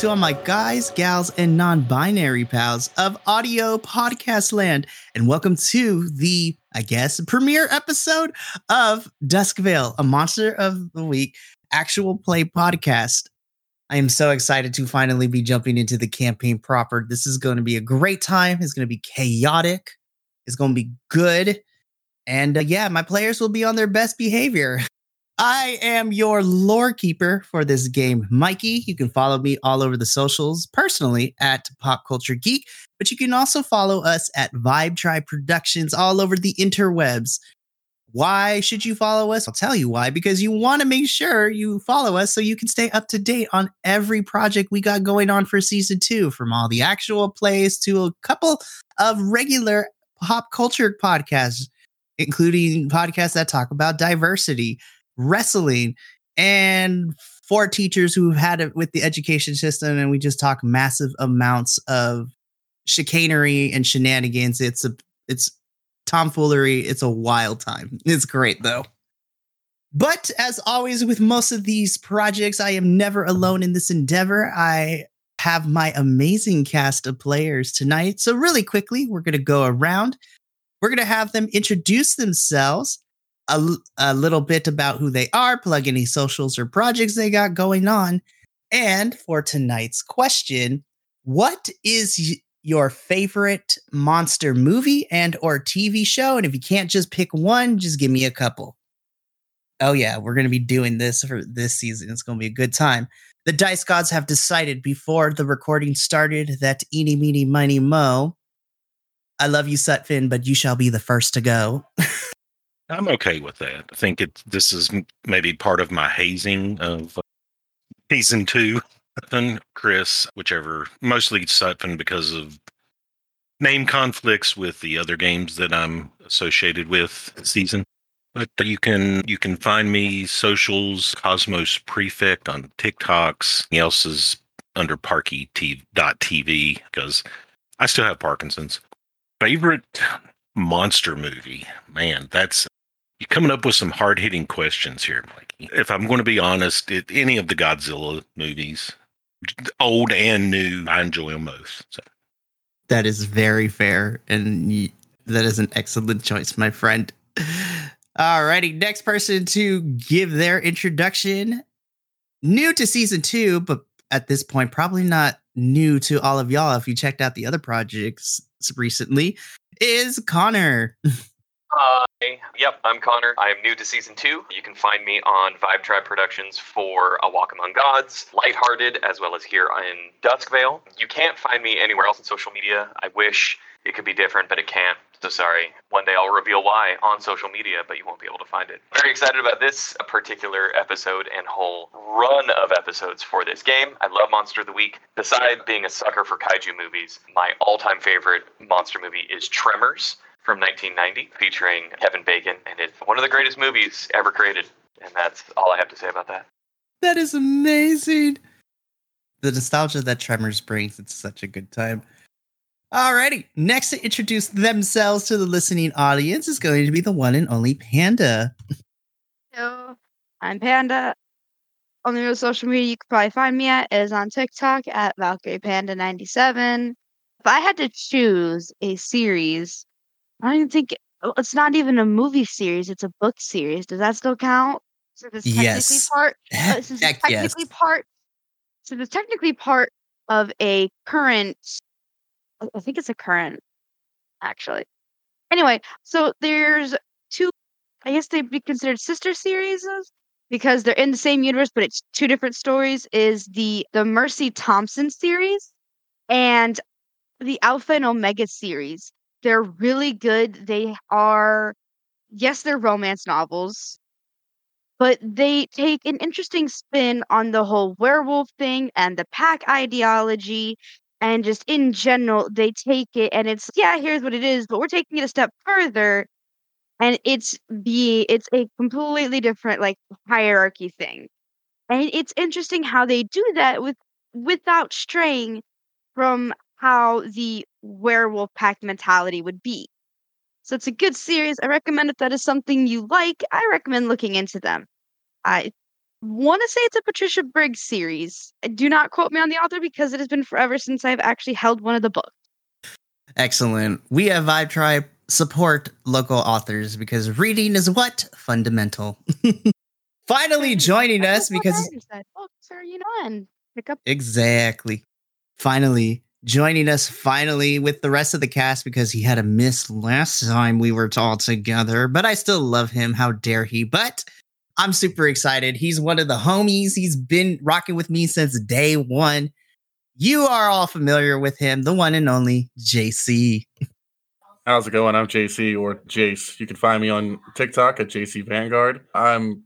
to all my guys, gals, and non binary pals of audio podcast land, and welcome to the, I guess, premiere episode of Duskvale, a Monster of the Week actual play podcast. I am so excited to finally be jumping into the campaign proper. This is going to be a great time. It's going to be chaotic, it's going to be good. And uh, yeah, my players will be on their best behavior. I am your lore keeper for this game, Mikey. You can follow me all over the socials personally at Pop Culture Geek, but you can also follow us at Vibe Tribe Productions all over the interwebs. Why should you follow us? I'll tell you why. Because you want to make sure you follow us so you can stay up to date on every project we got going on for season two, from all the actual plays to a couple of regular pop culture podcasts, including podcasts that talk about diversity wrestling, and for teachers who've had it with the education system, and we just talk massive amounts of chicanery and shenanigans. It's a it's tomfoolery. It's a wild time. It's great though. But as always, with most of these projects, I am never alone in this endeavor. I have my amazing cast of players tonight. So, really quickly, we're going to go around. We're going to have them introduce themselves a, a little bit about who they are, plug any socials or projects they got going on. And for tonight's question, what is your favorite monster movie and or TV show? And if you can't just pick one, just give me a couple. Oh yeah, we're going to be doing this for this season. It's going to be a good time. The dice gods have decided before the recording started that eeny meeny miny mo. I love you, Sutphin, but you shall be the first to go. I'm okay with that. I think it. This is maybe part of my hazing of uh, season two. And Chris, whichever, mostly Sutphin because of name conflicts with the other games that I'm associated with season. But you can you can find me socials Cosmos Prefect on TikToks. Else is under Parky TV because I still have Parkinson's. Favorite monster movie, man, that's you're coming up with some hard hitting questions here, Mikey. If I'm going to be honest, it, any of the Godzilla movies, old and new, I enjoy them both. So. That is very fair, and that is an excellent choice, my friend. Alrighty, next person to give their introduction. New to season two, but at this point, probably not new to all of y'all if you checked out the other projects recently, is Connor. Hi. Yep, I'm Connor. I am new to season two. You can find me on Vibe Tribe Productions for A Walk Among Gods, Lighthearted, as well as here in Duskvale. You can't find me anywhere else on social media. I wish it could be different, but it can't. So sorry. One day I'll reveal why on social media, but you won't be able to find it. Very excited about this particular episode and whole run of episodes for this game. I love Monster of the Week. Besides being a sucker for kaiju movies, my all time favorite monster movie is Tremors from 1990 featuring Kevin Bacon, and it's one of the greatest movies ever created. And that's all I have to say about that. That is amazing. The nostalgia that Tremors brings, it's such a good time. Alrighty, next to introduce themselves to the listening audience is going to be the one and only Panda. Hello, I'm Panda. Only real social media you could probably find me at is on TikTok at Valkyrie Panda 97. If I had to choose a series I don't think oh, it's not even a movie series, it's a book series. Does that still count? So this technically Yes. part uh, this is Heck yes. technically part so this technically part of a current I think it's a current actually. Anyway, so there's two I guess they'd be considered sister series because they're in the same universe, but it's two different stories. Is the the Mercy Thompson series and the Alpha and Omega series. They're really good. They are, yes, they're romance novels, but they take an interesting spin on the whole werewolf thing and the pack ideology. And just in general, they take it and it's, yeah, here's what it is, but we're taking it a step further. And it's be it's a completely different like hierarchy thing. And it's interesting how they do that with without straying from how the werewolf pack mentality would be. So it's a good series. I recommend if that is something you like, I recommend looking into them. I want to say it's a Patricia Briggs series. Do not quote me on the author because it has been forever since I've actually held one of the books. Excellent. We at Vibe Tribe support local authors because reading is what? Fundamental. Finally joining us because books are, you know, and pick up exactly. Finally joining us finally with the rest of the cast because he had a miss last time we were all together, but I still love him. How dare he? But I'm super excited. He's one of the homies. He's been rocking with me since day one. You are all familiar with him, the one and only JC. How's it going? I'm JC or Jace. You can find me on TikTok at JC Vanguard. I'm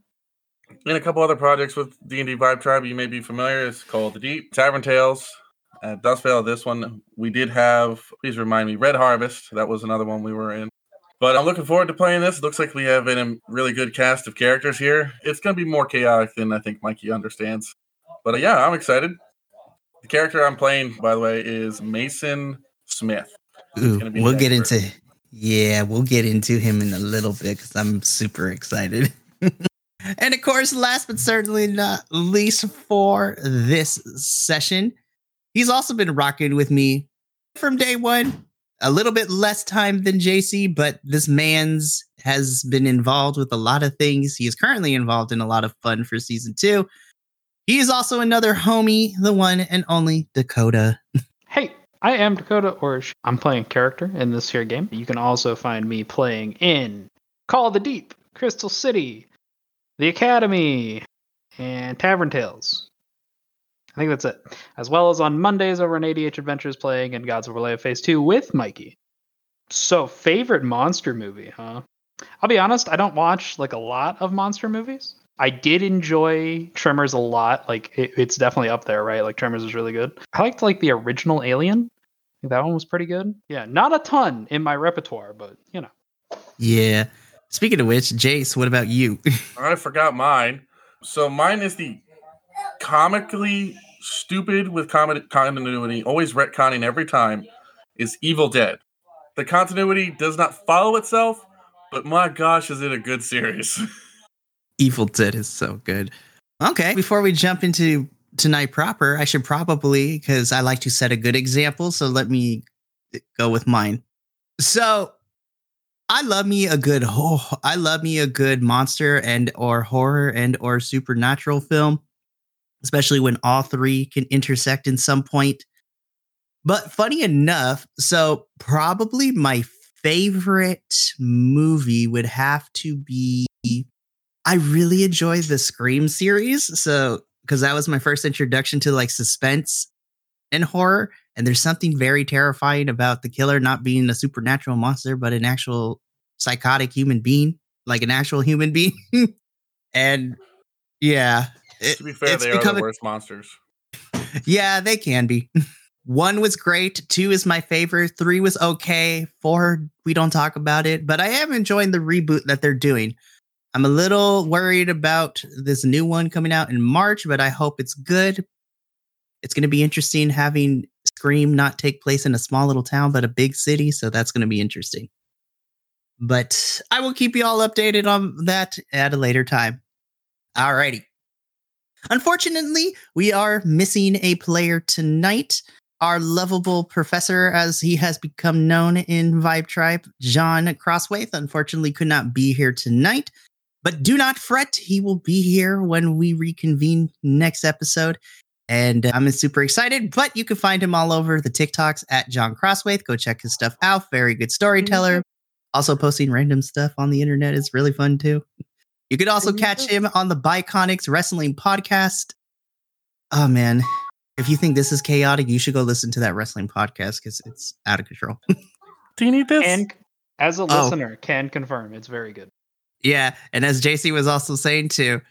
in a couple other projects with D&D Vibe Tribe. You may be familiar. It's called The Deep, Tavern Tales, at Duskvale. This one we did have. Please remind me, Red Harvest. That was another one we were in. But I'm looking forward to playing this. Looks like we have a really good cast of characters here. It's going to be more chaotic than I think Mikey understands. But uh, yeah, I'm excited. The character I'm playing, by the way, is Mason Smith. Ooh, we'll get into yeah, we'll get into him in a little bit because I'm super excited. and of course, last but certainly not least for this session, he's also been rocking with me from day one a little bit less time than JC, but this man's has been involved with a lot of things. He is currently involved in a lot of fun for season two. He is also another homie, the one and only Dakota. Hey, I am Dakota Orge. I'm playing character in this here game. You can also find me playing in Call the Deep, Crystal City, The Academy, and Tavern Tales. I think that's it. As well as on Mondays over on ADH Adventures playing in Gods of War Phase 2 with Mikey. So, favorite monster movie, huh? I'll be honest, I don't watch like a lot of monster movies. I did enjoy Tremors a lot. Like it, it's definitely up there, right? Like Tremors is really good. I liked like the original Alien. that one was pretty good. Yeah, not a ton in my repertoire, but you know. Yeah. Speaking of which, Jace, what about you? I forgot mine. So mine is the comically stupid with comic continuity, always retconning every time, is Evil Dead. The continuity does not follow itself, but my gosh, is it a good series? Evil Dead is so good. Okay, before we jump into tonight proper, I should probably, because I like to set a good example, so let me go with mine. So I love me a good oh, I love me a good monster and or horror and or supernatural film especially when all three can intersect in some point. But funny enough, so probably my favorite movie would have to be I really enjoy the Scream series. So, because that was my first introduction to like suspense and horror. And there's something very terrifying about the killer not being a supernatural monster, but an actual psychotic human being, like an actual human being. and yeah, it, to be fair, they are the worst monsters. Yeah, they can be. One was great. Two is my favorite. Three was okay. Four, we don't talk about it, but I am enjoying the reboot that they're doing. I'm a little worried about this new one coming out in March, but I hope it's good. It's going to be interesting having Scream not take place in a small little town, but a big city. So that's going to be interesting. But I will keep you all updated on that at a later time. Alrighty. Unfortunately, we are missing a player tonight. Our lovable professor, as he has become known in Vibe Tribe, John Crosswaith, unfortunately could not be here tonight. But do not fret, he will be here when we reconvene next episode. And I'm super excited, but you can find him all over the TikToks at John Crosswaith. Go check his stuff out. Very good storyteller. Mm-hmm. Also, posting random stuff on the internet is really fun too. You could also catch him on the Biconics Wrestling Podcast. Oh man, if you think this is chaotic, you should go listen to that wrestling podcast because it's out of control. Do you need this? And as a oh. listener, can confirm it's very good. Yeah, and as JC was also saying too,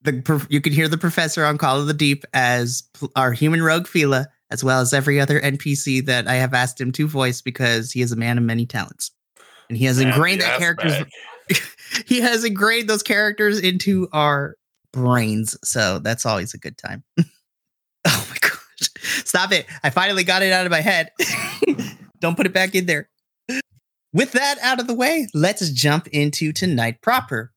the you can hear the professor on Call of the Deep as our human rogue Fila, as well as every other NPC that I have asked him to voice because he is a man of many talents, and he has ingrained that character's. he has ingrained those characters into our brains. So that's always a good time. oh my gosh. Stop it. I finally got it out of my head. Don't put it back in there. With that out of the way, let's jump into tonight proper.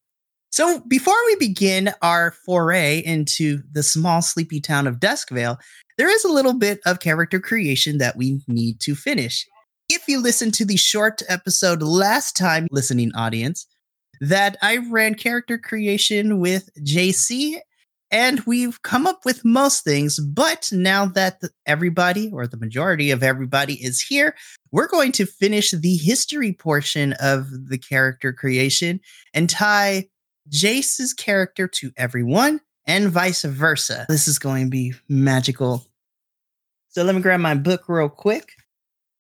So, before we begin our foray into the small, sleepy town of Duskvale, there is a little bit of character creation that we need to finish. If you listened to the short episode last time, listening audience, that I ran character creation with JC, and we've come up with most things. But now that everybody, or the majority of everybody, is here, we're going to finish the history portion of the character creation and tie Jace's character to everyone and vice versa. This is going to be magical. So let me grab my book real quick.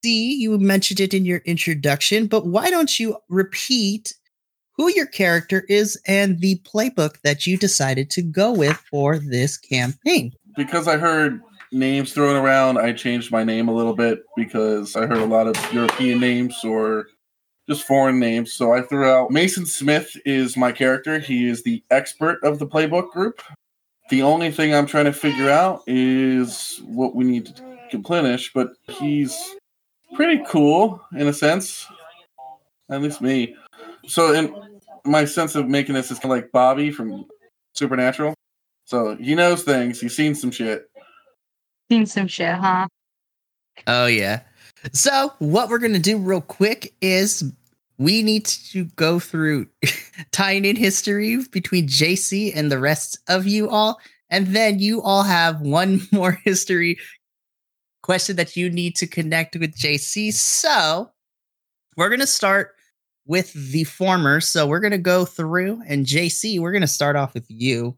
See, you mentioned it in your introduction, but why don't you repeat who your character is and the playbook that you decided to go with for this campaign? Because I heard names thrown around, I changed my name a little bit because I heard a lot of European names or just foreign names. So I threw out Mason Smith is my character. He is the expert of the playbook group. The only thing I'm trying to figure out is what we need to replenish, but he's pretty cool in a sense. At least me. So in my sense of making this is kind of like Bobby from Supernatural. So he knows things. He's seen some shit. Seen some shit, huh? Oh, yeah. So, what we're going to do real quick is we need to go through tying in history between JC and the rest of you all. And then you all have one more history question that you need to connect with JC. So, we're going to start with the former. So, we're going to go through, and JC, we're going to start off with you.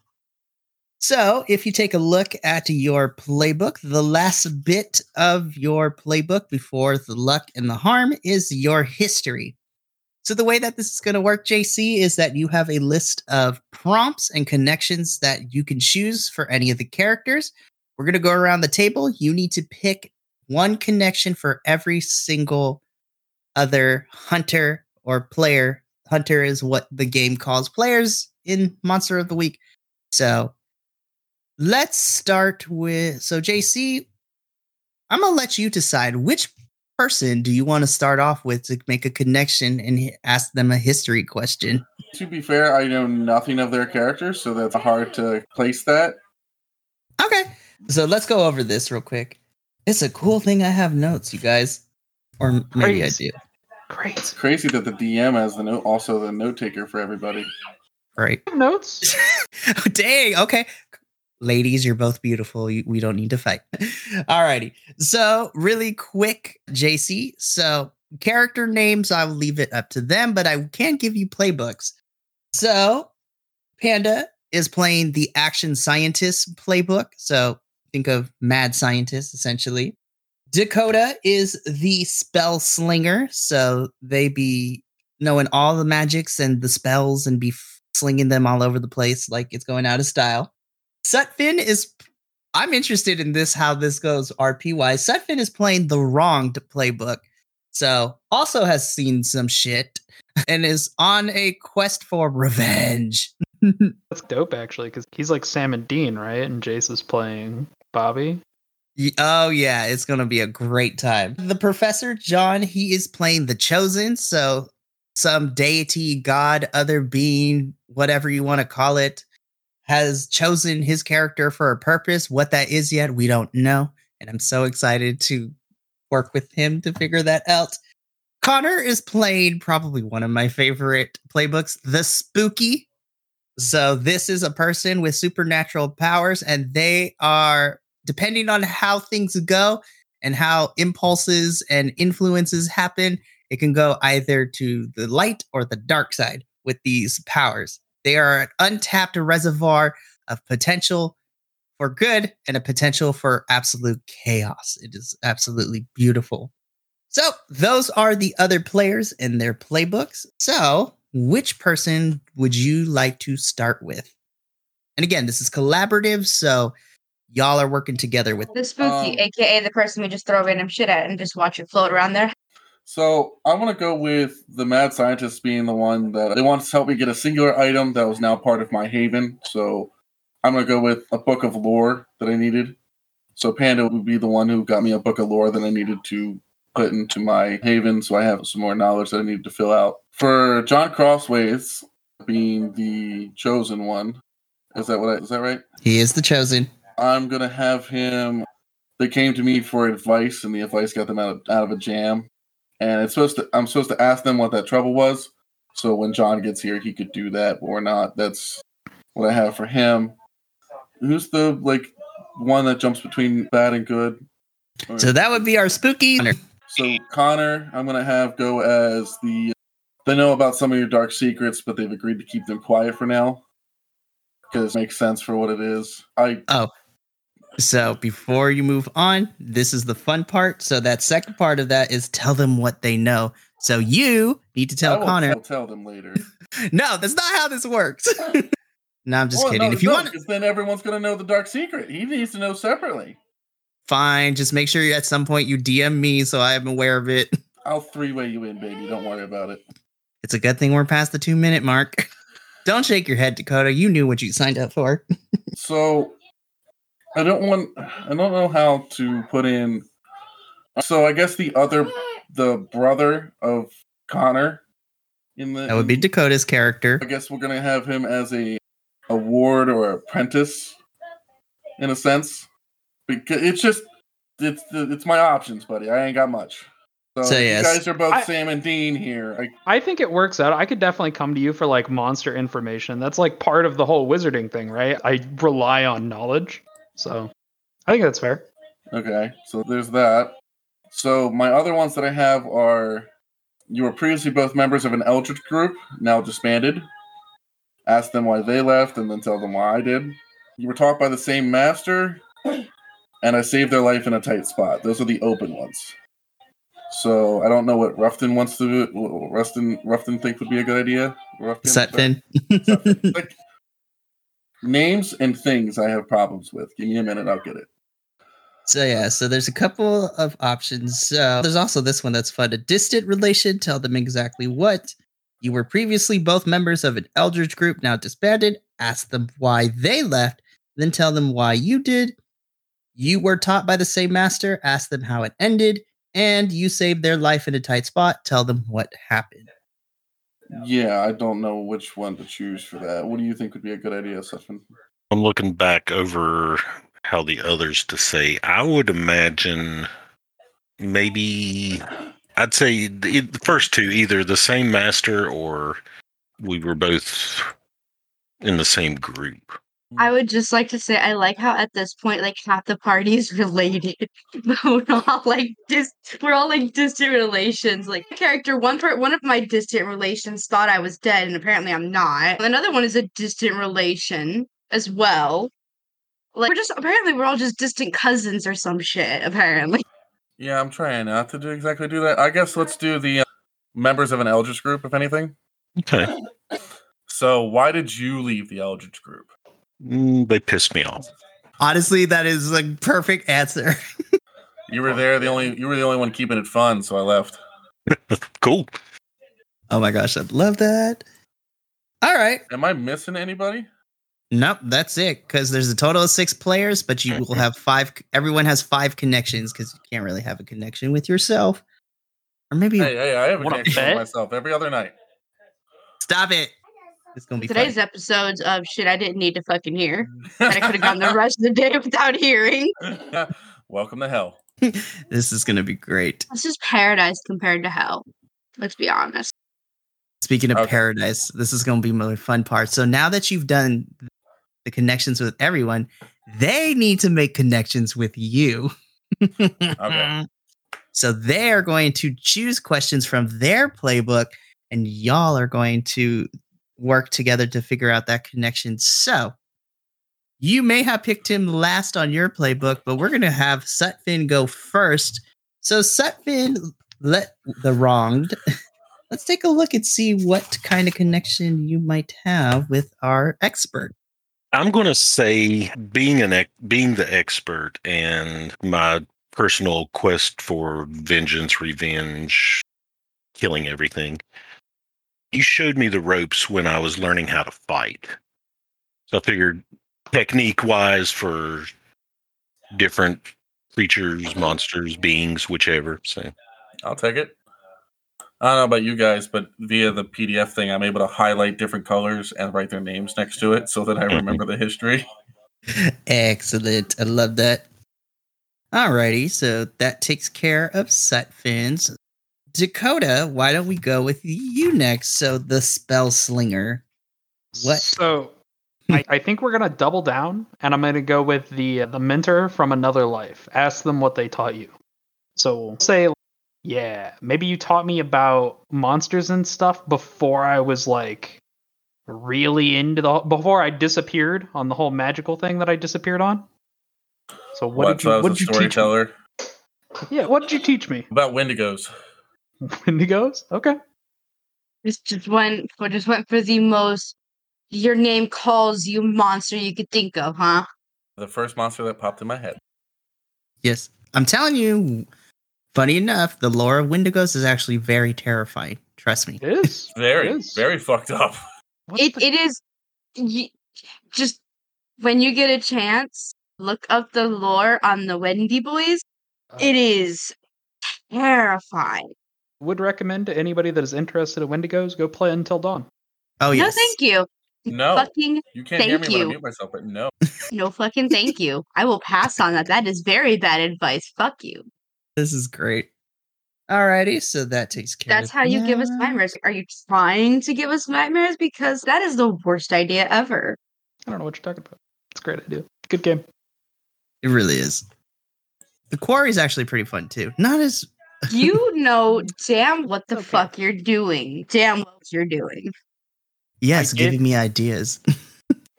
So, if you take a look at your playbook, the last bit of your playbook before the luck and the harm is your history. So, the way that this is going to work, JC, is that you have a list of prompts and connections that you can choose for any of the characters. We're going to go around the table. You need to pick one connection for every single other hunter or player. Hunter is what the game calls players in Monster of the Week. So, let's start with so JC, I'm gonna let you decide which person do you want to start off with to make a connection and ask them a history question. To be fair, I know nothing of their characters, so that's hard to place that. Okay, so let's go over this real quick. It's a cool thing I have notes, you guys, or maybe Great. I do. Great. It's crazy that the DM has the note, also the note taker for everybody. Right? Notes. Oh, dang. Okay. Ladies, you're both beautiful. We don't need to fight. Alrighty. So, really quick, JC. So, character names, I'll leave it up to them, but I can give you playbooks. So, Panda is playing the action scientist playbook. So, think of mad scientist essentially. Dakota is the spell slinger. So, they be knowing all the magics and the spells and be slinging them all over the place like it's going out of style. Sutphin is I'm interested in this how this goes RP wise. Sutphin is playing the wronged playbook. So also has seen some shit and is on a quest for revenge. That's dope, actually, because he's like Sam and Dean, right? And Jace is playing Bobby. Oh yeah, it's gonna be a great time. The professor John, he is playing the chosen, so some deity, god, other being, whatever you want to call it, has chosen his character for a purpose. What that is yet, we don't know, and I'm so excited to work with him to figure that out. Connor is playing probably one of my favorite playbooks, The Spooky. So this is a person with supernatural powers, and they are depending on how things go and how impulses and influences happen, it can go either to the light or the dark side with these powers. They are an untapped reservoir of potential for good and a potential for absolute chaos. It is absolutely beautiful. So, those are the other players and their playbooks. So, which person would you like to start with? And again, this is collaborative, so y'all are working together with The spooky, Um, aka the person we just throw random shit at and just watch it float around there. So I want to go with the mad scientist being the one that they want to help me get a singular item that was now part of my haven. So I'm going to go with a book of lore that I needed. So Panda would be the one who got me a book of lore that I needed to put into my haven. So I have some more knowledge that I needed to fill out. For John Crosswaith, being the chosen one. Is that what I, is that right? He is the chosen. I'm gonna have him. They came to me for advice, and the advice got them out of, out of a jam. And it's supposed to. I'm supposed to ask them what that trouble was. So when John gets here, he could do that or not. That's what I have for him. Who's the like one that jumps between bad and good? Or- So that would be our spooky. so Connor, I'm gonna have go as the. They know about some of your dark secrets, but they've agreed to keep them quiet for now because it makes sense for what it is. I oh, So before you move on, this is the fun part. So that second part of that is tell them what they know. So you need to tell Connor. tell, tell them later. No, that's not how this works. no, I'm just Well, kidding. no, if you no, want, because then everyone's gonna know the dark secret. He needs to know separately. fine. Just make sure at some point you DM me so I am aware of it. I'll three way you in, baby. Don't worry about it. It's a good thing we're past the two minute mark. Don't shake your head, Dakota. You knew what you signed up for. So I don't want. I don't know how to put in. So I guess the other, the brother of Connor, in the That would be Dakota's character. I guess we're gonna have him as a a ward or apprentice, in a sense. Because it's just it's it's my options, buddy. I ain't got much. So, So, yes. you guys are both I- Sam and Dean here. I, I think it works out. I could definitely come to you for like monster information. That's like part of the whole wizarding thing, right? I rely on knowledge. So I think that's fair. okay, so there's that. So my other ones that I have are you were previously both members of an Eldritch group, now disbanded. Ask them why they left, and then tell them why I did. You were taught by the same master, and I saved their life in a tight spot. Those are the open ones. So I don't know what Ruffton wants to. What Rustin Ruffton think would be a good idea. Ruffton, Sutphin. Sutphin. Like, names and things I have problems with. Give me a minute, I'll get it. So yeah, so there's a couple of options. So there's also this one that's fun. A distant relation. Tell them exactly what. You were previously both members of an Eldritch group, now disbanded. Ask them why they left, then tell them why you did. You were taught by the same master. Ask them how it ended, and you saved their life in a tight spot. Tell them what happened. Yeah, I don't know which one to choose for that. What do you think would be a good idea, Sutphin? I'm looking back over how the others to say. I would imagine maybe I'd say the the first two, either the same master or we were both in the same group. I would just like to say I like how at this point like half the party is related. But we're all like dis we're all like distant relations. Like character one part one of my distant relations thought I was dead and apparently I'm not. Another one is a distant relation as well. Like we're just apparently we're all just distant cousins or some shit, apparently. Yeah, I'm trying not to do exactly do that. I guess let's do the uh, members of an Eldritch group, if anything. Okay. So, why did you leave the Eldritch group? Mm, they pissed me off. Honestly, that is a perfect answer. You were there, the only you were the only one keeping it fun, so I left. Cool. Oh my gosh, I'd love that. All right. Am I missing anybody? Nope, that's it. Because there's a total of six players, but you will have five. Everyone has five connections because you can't really have a connection with yourself. Or maybe Hey, hey, I have a Wanna connection with myself every other night. stop it. It's gonna be Today's funny. episodes of shit I didn't need to fucking hear. Mm. That I could have gone the rest of the day without hearing. Welcome to hell. This is gonna be great. This is paradise compared to hell. Let's be honest. Speaking of Okay. paradise, this is gonna be my fun part. So now that you've done the connections with everyone, they need to make connections with you. Okay. So they're going to choose questions from their playbook, and y'all are going to work together to figure out that connection. So you may have picked him last on your playbook, but we're going to have Sutphin go first. So Sutphin, let the wronged. Let's take a look and see what kind of connection you might have with our expert. I'm going to say being an being the expert and my personal quest for vengeance, revenge, killing everything. You showed me the ropes when I was learning how to fight. So I figured technique wise for different creatures, monsters, beings, whichever. So I'll take it. I don't know about you guys, but via the PDF thing, I'm able to highlight different colors and write their names next to it so that I mm-hmm. remember the history. Excellent. I love that. Alrighty, so that takes care of Sutphin's. Dakota, why don't we go with you next? So the spell slinger. What? So I, I think we're gonna double down, and I'm gonna go with the the mentor from another life. Ask them what they taught you. So say, yeah, maybe you taught me about monsters and stuff before I was like really into the before I disappeared on the whole magical thing that I disappeared on. So what, What, did you I what did you teach me? Yeah, what did you teach me? About Wendigos. Wendigos? Okay. Just just went for just went for the most your name calls you monster you could think of, huh? The first monster that popped in my head. Yes. I'm telling you, funny enough, the lore of Wendigos is actually very terrifying. Trust me. It is. Very, It is. very fucked up. What's It the- it is y- just when you get a chance, look up the lore on the Wendy Boys. uh, It is terrifying. Would recommend to anybody that is interested in Wendigos go play Until Dawn. Oh, yes. No, thank you. No, Fucking you can't hear thank me when I you. mute myself, but no. no fucking thank you. I will pass on that. That is very bad advice. Fuck you. This is great. Alrighty, so that takes care That's of how you give us nightmares. Are you trying to give us nightmares? Because that is the worst idea ever. I don't know what you're talking about. It's a great idea. Good game. It really is. The quarry is actually pretty fun too. Not as You know damn what the Okay. fuck you're doing. Damn what you're doing. yes, giving me ideas.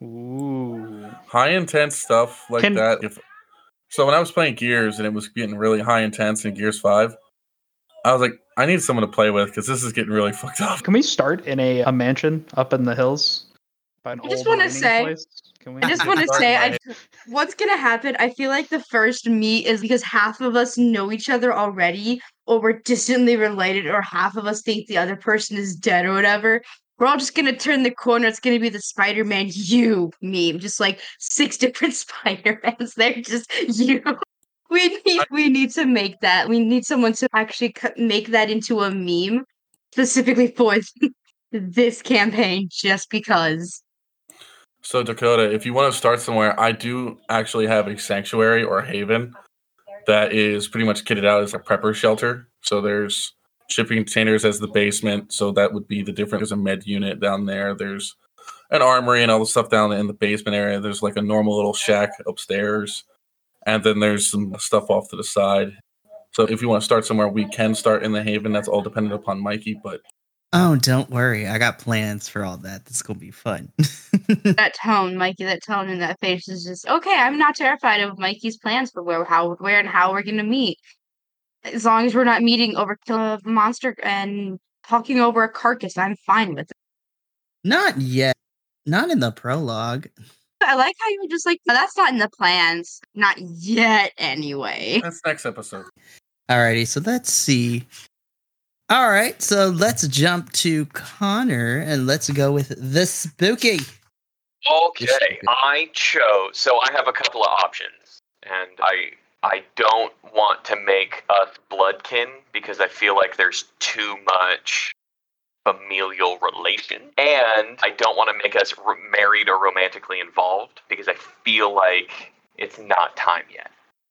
Ooh. High intense stuff like Can- that. If so, when I was playing Gears and it was getting really high intense in Gears Five, I was like, I need someone to play with because this is getting really fucked up. Can we start in a, a mansion up in the hills? By an I just wanna say- place? Can we? I just want to say, I, what's gonna happen? I feel like the first meet is because half of us know each other already, or we're distantly related, or half of us think the other person is dead or whatever. We're all just gonna turn the corner. It's gonna be the Spider-Man you meme, just like six different Spider-Mans. They're just you. We need we need to make that. We need someone to actually make that into a meme specifically for this campaign, just because. So Dakota, if you want to start somewhere, I do actually have a sanctuary or a haven that is pretty much kitted out as a prepper shelter. So there's shipping containers as the basement. So that would be the different. There's a med unit down there. There's an armory and all the stuff down in the basement area. There's like a normal little shack upstairs, and then there's some stuff off to the side. So if you want to start somewhere, we can start in the haven. That's all dependent upon Mikey, but oh, don't worry. I got plans for all that. This is gonna be fun. that tone, Mikey, that tone in that face is just okay. I'm not terrified of Mikey's plans for where, how, where, and how we're gonna meet. As long as we're not meeting over killing a monster and talking over a carcass, I'm fine with it. Not yet. Not in the prologue. I like how you're just like, "No, that's not in the plans. Not yet, anyway. that's next episode. Alrighty, so let's see. All right, so let's jump to Connor and let's go with the spooky. Okay, I chose. So I have a couple of options, and I I don't want to make us bloodkin because I feel like there's too much familial relation, and I don't want to make us married or romantically involved because I feel like it's not time yet.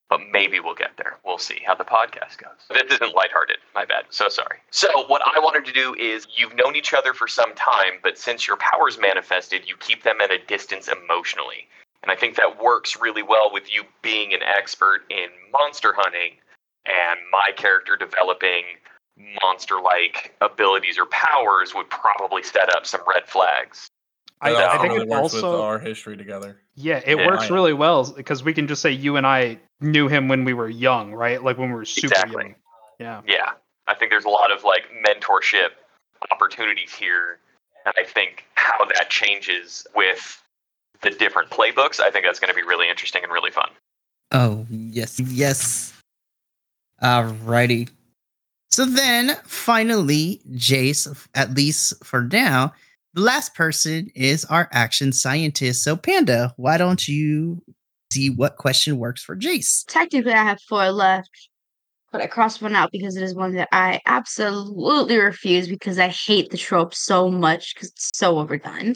But maybe we'll get there. We'll see how the podcast goes. This isn't lighthearted. My bad. So sorry. So what I wanted to do is you've known each other for some time, but since your powers manifested, you keep them at a distance emotionally. And I think that works really well with you being an expert in monster hunting and my character developing monster like abilities or powers would probably set up some red flags. I, I think it works with also our history together. yeah it Yeah, works really well because we can just say you and I knew him when we were young, right? Like when we were super Exactly. young. Yeah. Yeah, I think there's a lot of like mentorship opportunities here, and I think how that changes with the different playbooks. I think that's going to be really interesting and really fun. Oh, yes, yes. Alrighty. So then, finally, Jace, at least for now, the last person is our action scientist. So, Panda, why don't you see what question works for Jace? Technically, I have four left. but I crossed one out because it is one that I absolutely refuse because I hate the trope so much because it's so overdone.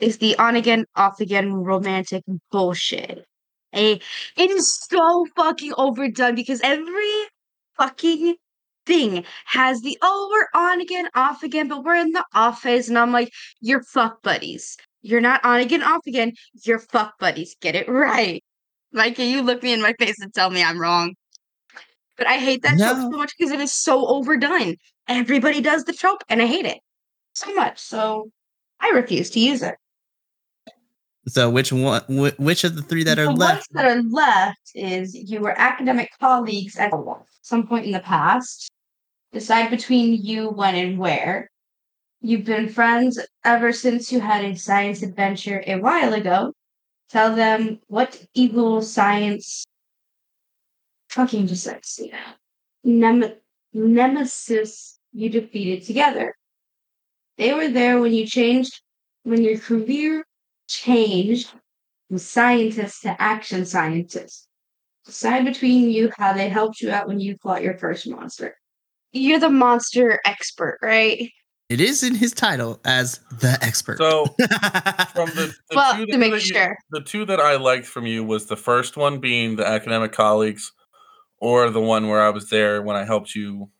It's the on again, off again romantic bullshit. It is so fucking overdone because every fucking thing has the oh we're on again, off again, but we're in the off phase, and I'm like, you're fuck buddies. You're not on again, off again. You're fuck buddies. Get it right. Like, can you look me in my face and tell me I'm wrong? But I hate that trope so much because it is so overdone. Everybody does the trope, and I hate it so much. So I refuse to use it. So which one? Which of the three that are the left? ones that are left is you were academic colleagues at some point in the past. Decide between you, when, and where. You've been friends ever since you had a science adventure a while ago. Tell them what evil science fucking dyslexia Nem- nemesis you defeated together. They were there when you changed, when your career changed from scientist to action scientist. Decide between you how they helped you out when you fought your first monster. You're the monster expert, right? It is in his title as the expert. So from the, the Well, two to make that you- sure. the two that I liked from you was the first one being the academic colleagues, or the one where I was there when I helped you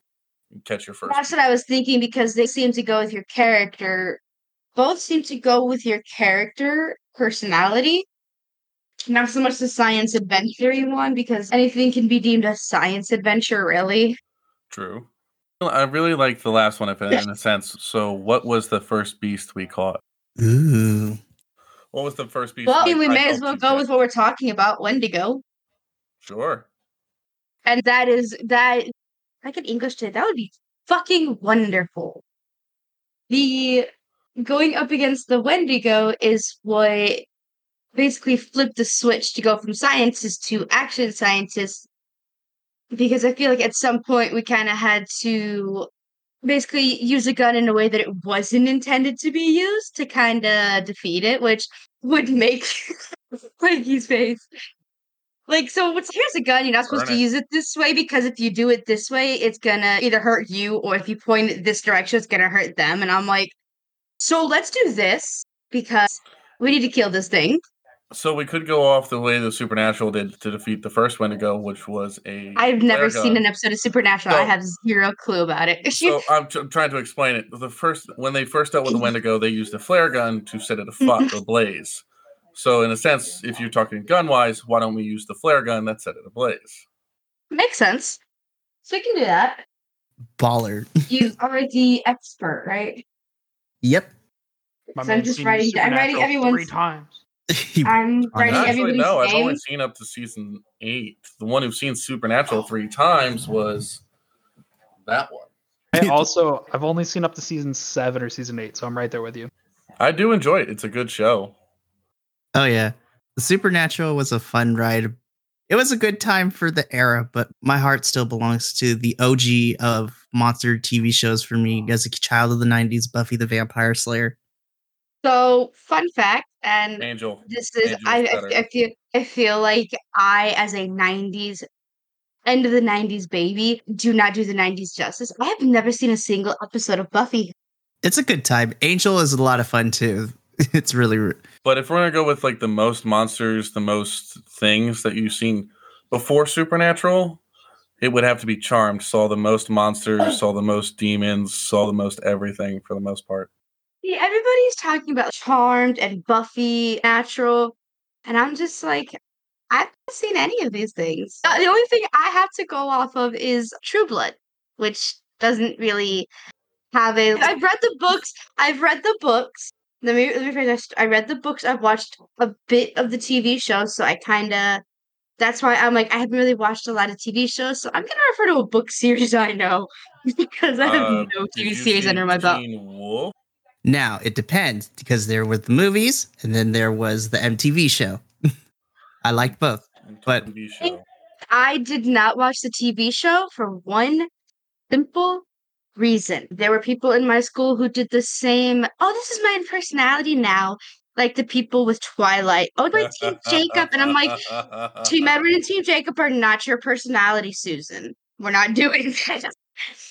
catch your first. That's what I was thinking because they seem to go with your character. Both seem to go with your character personality. Not so much the science adventure one because anything can be deemed a science adventure, really. True. I really like the last one, if in in a sense. So, what was the first beast we caught? Ooh. What was the first beast? Well, I- we may as well go catch? with what we're talking about, Wendigo. Sure. And that is that if I could English today, that would be fucking wonderful. The going up against the Wendigo is what basically flipped the switch to go from scientist to action scientist. Because I feel like at some point we kind of had to basically use a gun in a way that it wasn't intended to be used to kind of defeat it, which would make Frankie's face. Like, so what's here's a gun, you're not supposed Burn to it. use it this way because if you do it this way, it's gonna either hurt you or if you point it this direction, it's gonna hurt them. And I'm like, so let's do this because we need to kill this thing. So we could go off the way the Supernatural did to defeat the first Wendigo, which was a. I've never flare seen gun. an episode of Supernatural. I have zero clue about it. So I'm, t- I'm trying to explain it. The first, when they first dealt with the Wendigo, they used a flare gun to set it afire, mm-hmm. ablaze. So in a sense, if you're talking gun wise, why don't we use the flare gun that set it ablaze? Makes sense. So we can do that. Baller. You are the expert, right? Yep. My So I'm just writing- I'm writing Supernatural everyone's- three times. I'm writing Actually, Actually, everybody's no, I've only seen up to season eight. The one who's seen Supernatural three times was that one. I also I've only seen up to season seven or season eight, so I'm right there with you. I do enjoy it. It's a good show. Oh yeah. The Supernatural was a fun ride. It was a good time for the era, but my heart still belongs to the OG of monster TV shows for me as a child of the 90s, Buffy the Vampire Slayer. So, fun fact, and Angel. this is Angel's I, I, better. I feel I feel like I, as a '90s end of the '90s baby, do not do the '90s justice. I have never seen a single episode of Buffy. It's a good time. Angel is a lot of fun too. It's really r- But if we're gonna go with like the most monsters, the most things that you've seen before Supernatural, it would have to be Charmed. Saw the most monsters, saw the most demons, saw the most everything for the most part. See, everybody's talking about Charmed and Buffy, Natural, and I'm just like, I haven't seen any of these things. Uh, The only thing I have to go off of is True Blood, which doesn't really have a. I've read the books. I've read the books. Let me let me finish. I read the books. I've watched a bit of the TV show, so I kind of. That's why I'm like I haven't really watched a lot of TV shows, so I'm gonna refer to a book series I know because I have Uh, no TV series under my belt. Wolf? Now it depends because there were the movies and then there was the MTV show. I liked both. But- show. I did not watch the TV show for one simple reason. There were people in my school who did the same. Oh, this is my personality now. Like the people with Twilight. Oh, my Team Jacob. And I'm like, Team Edward and Team Jacob are not your personality, Susan. we're not doing this.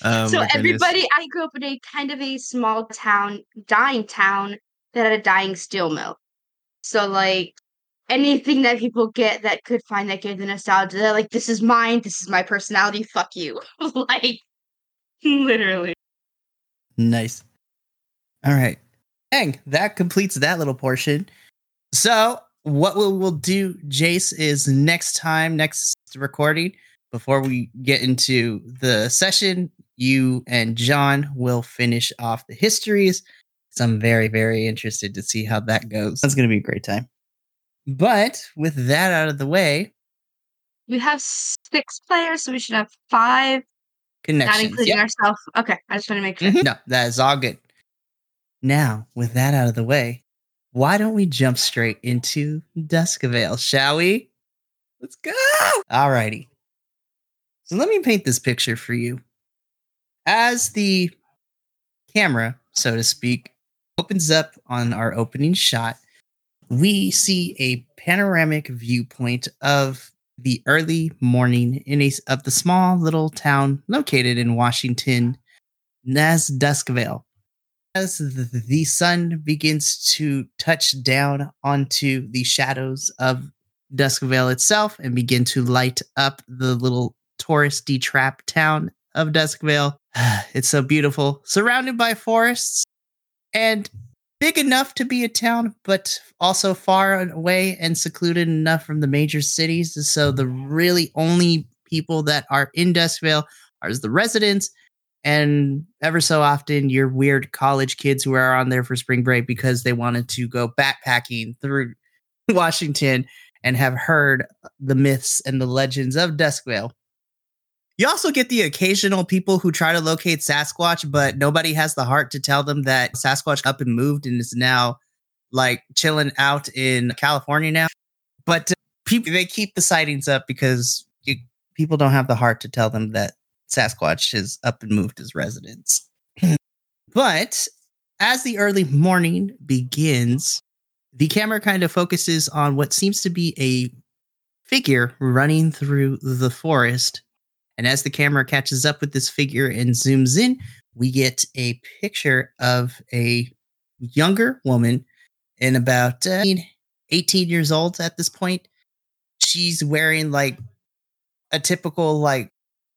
Oh, so goodness. everybody, I grew up in a kind of a small town, dying town that had a dying steel mill. So like anything that people get that could find that gave the nostalgia, they're like, this is mine, this is my personality, fuck you. like literally. Nice. All right. Dang, that completes that little portion. So, what we'll, we'll do, Jace, is next time, next recording, before we get into the session, you and John will finish off the histories. So, I'm very, very interested to see how that goes. That's going to be a great time. But with that out of the way, We have six players, so we should have five, Connections. not including Yep. ourselves. Okay, I just want to make sure. Mhm. No, that is all good. Now, with that out of the way, why don't we jump straight into Duskvale, shall we? Let's go. Alrighty. So let me paint this picture for you. As the camera, so to speak, opens up on our opening shot, we see a panoramic viewpoint of the early morning in a of the small little town located in Washington, as Duskvale. As the, the sun begins to touch down onto the shadows of Duskvale itself and begin to light up the little touristy trap town of Duskvale, it's so beautiful, surrounded by forests and big enough to be a town, but also far away and secluded enough from the major cities. So the really only people that are in Duskvale are the residents and ever so often your weird college kids who are on there for spring break because they wanted to go backpacking through Washington and have heard the myths and the legends of Duskvale. You also get the occasional people who try to locate Sasquatch, but nobody has the heart to tell them that Sasquatch up and moved and is now like chilling out in California now. But uh, people they keep the sightings up because you, people don't have the heart to tell them that Sasquatch has up and moved his residence. but as the early morning begins, the camera kind of focuses on what seems to be a figure running through the forest. And as the camera catches up with this figure and zooms in, we get a picture of a younger woman in about uh, 18 years old at this point. She's wearing like a typical like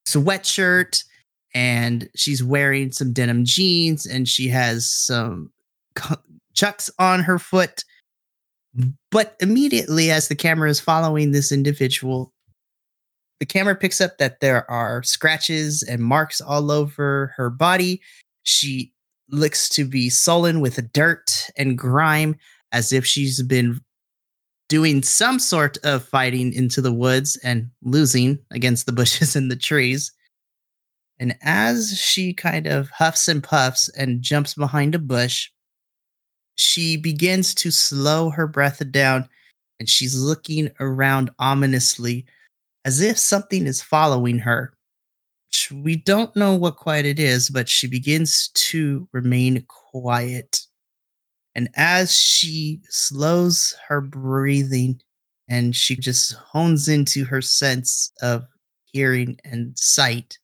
sweatshirt and she's wearing some denim jeans and she has some chucks on her foot. But immediately, as the camera is following this individual, the camera picks up that there are scratches and marks all over her body. She looks to be sullen with dirt and grime as if she's been doing some sort of fighting into the woods and losing against the bushes and the trees. And as she kind of huffs and puffs and jumps behind a bush, she begins to slow her breath down and she's looking around ominously as if something is following her. We don't know what quite it is, but she begins to remain quiet. And as she slows her breathing and she just hones into her sense of hearing and sight,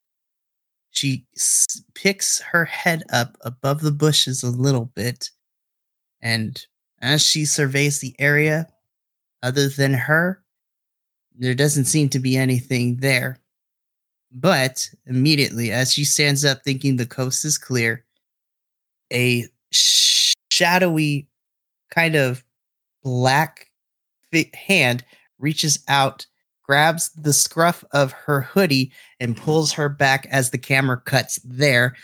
she s- picks her head up above the bushes a little bit. And as she surveys the area, other than her, there doesn't seem to be anything there. But immediately, as she stands up thinking the coast is clear, a sh- shadowy, kind of black fi- hand reaches out, grabs the scruff of her hoodie, and pulls her back as the camera cuts there.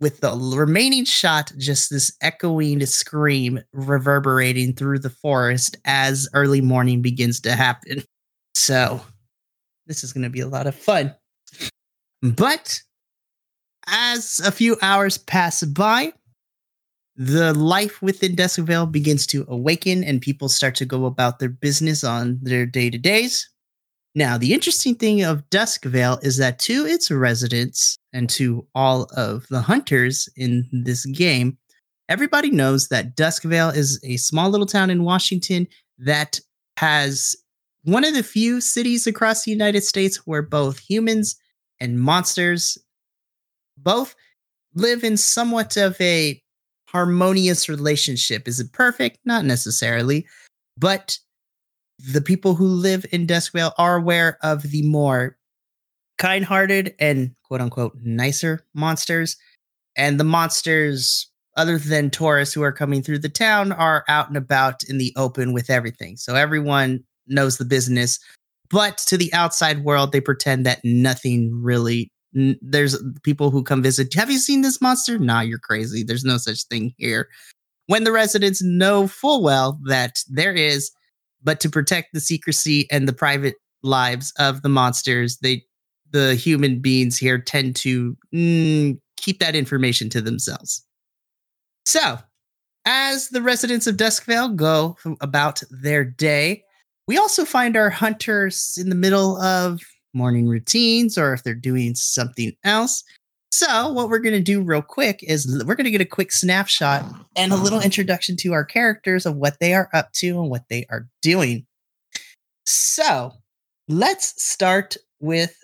With the remaining shot, just this echoing scream reverberating through the forest as early morning begins to happen. So, this is going to be a lot of fun. But as a few hours pass by, the life within Duskvale begins to awaken and people start to go about their business on their day to days. Now, the interesting thing of Duskvale is that to its residents and to all of the hunters in this game, everybody knows that Duskvale is a small little town in Washington that has one of the few cities across the United States where both humans and monsters both live in somewhat of a harmonious relationship. Is it perfect? Not necessarily, but the people who live in Duskvale are aware of the more kind-hearted and quote unquote nicer monsters and the monsters other than tourists who are coming through the town are out and about in the open with everything so everyone knows the business but to the outside world they pretend that nothing really n- there's people who come visit have you seen this monster? Nah you're crazy. There's no such thing here. When the residents know full well that there is but to protect the secrecy and the private lives of the monsters they the human beings here tend to mm, keep that information to themselves. So as the residents of duskvale go about their day we also find our hunters in the middle of morning routines or if they're doing something else so what we're going to do real quick is we're going to get a quick snapshot and a little introduction to our characters of what they are up to and what they are doing so let's start with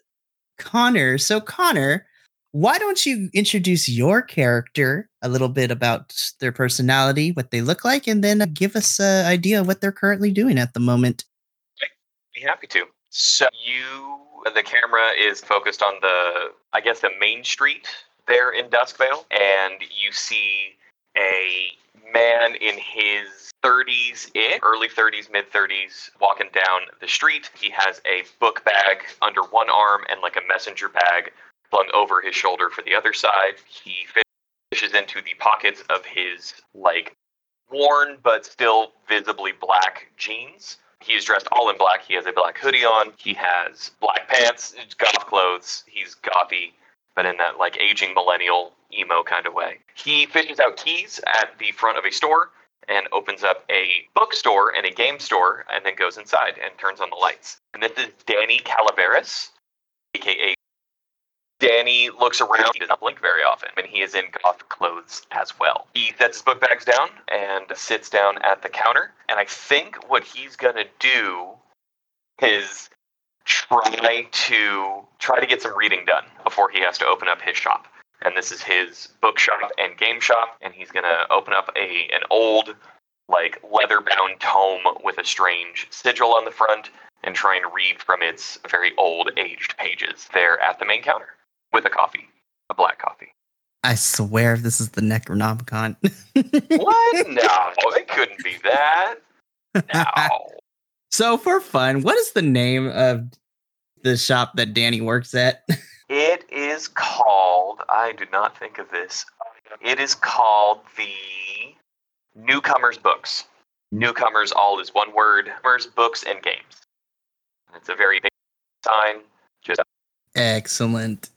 Connor. So, Connor, why don't you introduce your character a little bit about their personality, what they look like, and then give us an idea of what they're currently doing at the moment? Happy to. So you, the camera is focused on the, I guess, the main street there in Duskvale, and you see a man in his 30s, early 30s, mid 30s, walking down the street. He has a book bag under one arm and like a messenger bag flung over his shoulder for the other side. He fishes into the pockets of his like worn but still visibly black jeans. He is dressed all in black. He has a black hoodie on. He has black pants, goth clothes. He's gothy, but in that like aging millennial emo kind of way. He fishes out keys at the front of a store and opens up a bookstore and a game store and then goes inside and turns on the lights. And this is Danny Calaveras, aka Danny looks around. He does not blink very often, and he is in goth clothes as well. He sets his book bags down and sits down at the counter. And I think what he's gonna do is try to try to get some reading done before he has to open up his shop. And this is his bookshop and game shop, and he's gonna open up a an old like leather bound tome with a strange sigil on the front and try and read from its very old aged pages there at the main counter with a coffee, a black coffee. I swear this is the Necronomicon. What? No, it couldn't be that. No. so, for fun, what is the name of the shop that Danny works at? It is called, I do not think of this. It is called the Newcomers Books. Newcomers, all is one word. Newcomers Books and Games. It's a very big sign. Just Excellent.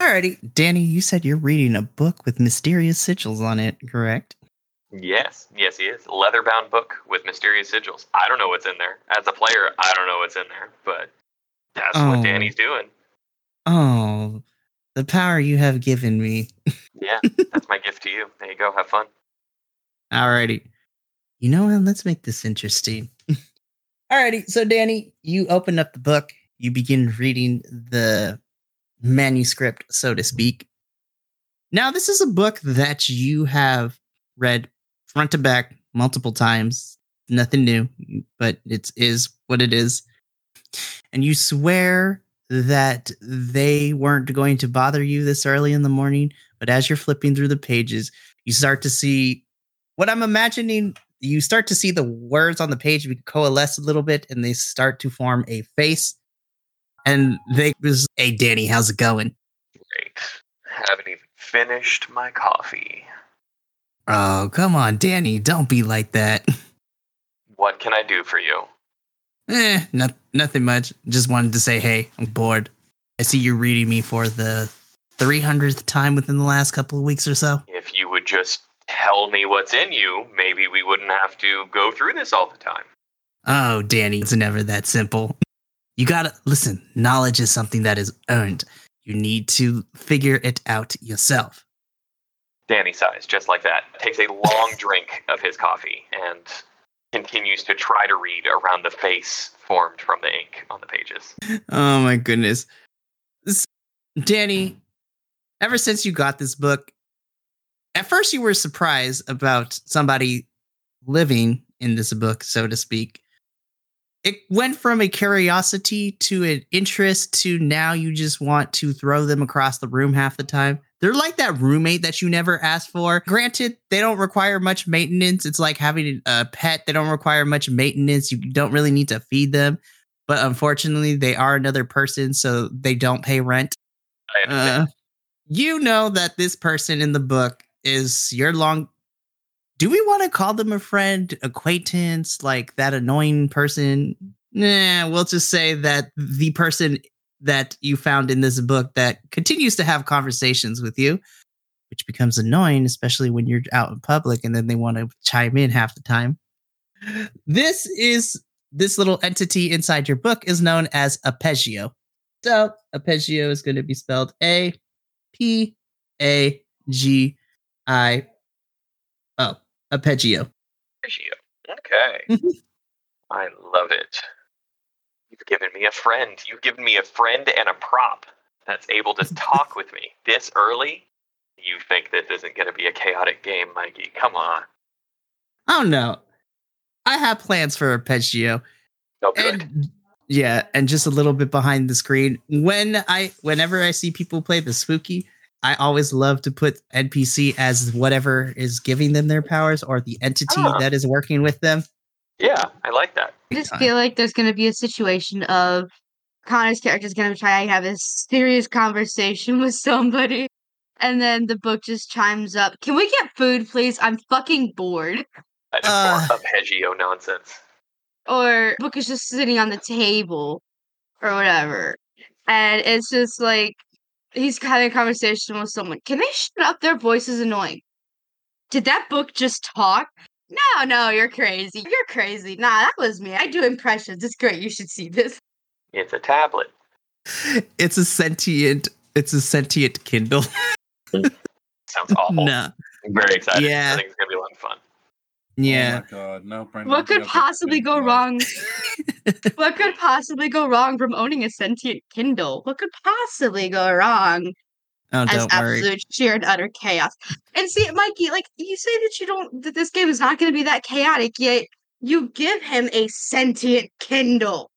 Alrighty, Danny, you said you're reading a book with mysterious sigils on it, correct? yes, yes, he is. Leather bound book with mysterious sigils. I don't know what's in there. As a player, I don't know what's in there, but that's Oh. what Danny's doing. Oh, the power you have given me. Yeah, that's my gift to you. There you go. Have fun. Alrighty. You know what? Let's make this interesting. Alrighty. So, Danny, you open up the book. You begin reading the manuscript, so to speak. Now, this is a book that you have read front to back multiple times. Nothing new, but it is what it is. And you swear that they weren't going to bother you this early in the morning. But as you're flipping through the pages, you start to see what I'm imagining. You start to see the words on the page coalesce a little bit and they start to form a face. And they was, hey, Danny, how's it going? Great. Haven't even finished my coffee. Oh, come on, Danny, don't be like that. What can I do for you? eh, no, nothing much. Just wanted to say, hey, I'm bored. I see you reading me for the 300th time within the last couple of weeks or so. If you would just tell me what's in you, maybe we wouldn't have to go through this all the time. Oh, Danny, it's never that simple. You gotta listen, knowledge is something that is earned. You need to figure it out yourself. Danny sighs, just like that, takes a long drink of his coffee and continues to try to read around the face formed from the ink on the pages. Oh my goodness. Danny, ever since you got this book, at first you were surprised about somebody living in this book, so to speak. It went from a curiosity to an interest to now you just want to throw them across the room half the time. They're like that roommate that you never asked for. Granted, they don't require much maintenance. It's like having a pet. They don't require much maintenance. You don't really need to feed them. But unfortunately, they are another person, so they don't pay rent. Uh, you know that this person in the book is your long. Do we want to call them a friend, acquaintance, like that annoying person? Nah, we'll just say that the person that you found in this book that continues to have conversations with you, which becomes annoying, especially when you're out in public and then they want to chime in half the time. This is this little entity inside your book is known as Arpeggio. So Arpeggio is going to be spelled A P A G I O. Arpeggio. Okay. I love it. You've given me a friend. You've given me a friend and a prop that's able to talk with me this early. You think this isn't going to be a chaotic game, Mikey? Come on. Oh no. I have plans for Arpeggio. Oh, good. And yeah, and just a little bit behind the screen. When I whenever I see people play the spooky, I always love to put NPC as whatever is giving them their powers or the entity Ah. that is working with them. yeah, I like that. I just feel like there's going to be a situation of Connor's character is going to try to have a serious conversation with somebody, and then the book just chimes up. Can we get food, please? I'm fucking bored. That is Uh. more arpeggio nonsense. Or book is just sitting on the table, or whatever, and it's just like he's having a conversation with someone. Can they shut up? Their voice is annoying. Did that book just talk? No, no, you're crazy. You're crazy. Nah, that was me. I do impressions. It's great. You should see this. It's a tablet. It's a sentient it's a sentient Kindle. Sounds awful. no. I'm very excited. Yeah. I think it's going to be a lot of fun. Yeah. Oh my god, no, Brendan. What could possibly go wrong? what could possibly go wrong from owning a sentient Kindle? What could possibly go wrong Oh, as don't worry. absolute sheer and utter chaos? And see, Mikey, like you say that you don't that this game is not going to be that chaotic, yet you give him a sentient Kindle.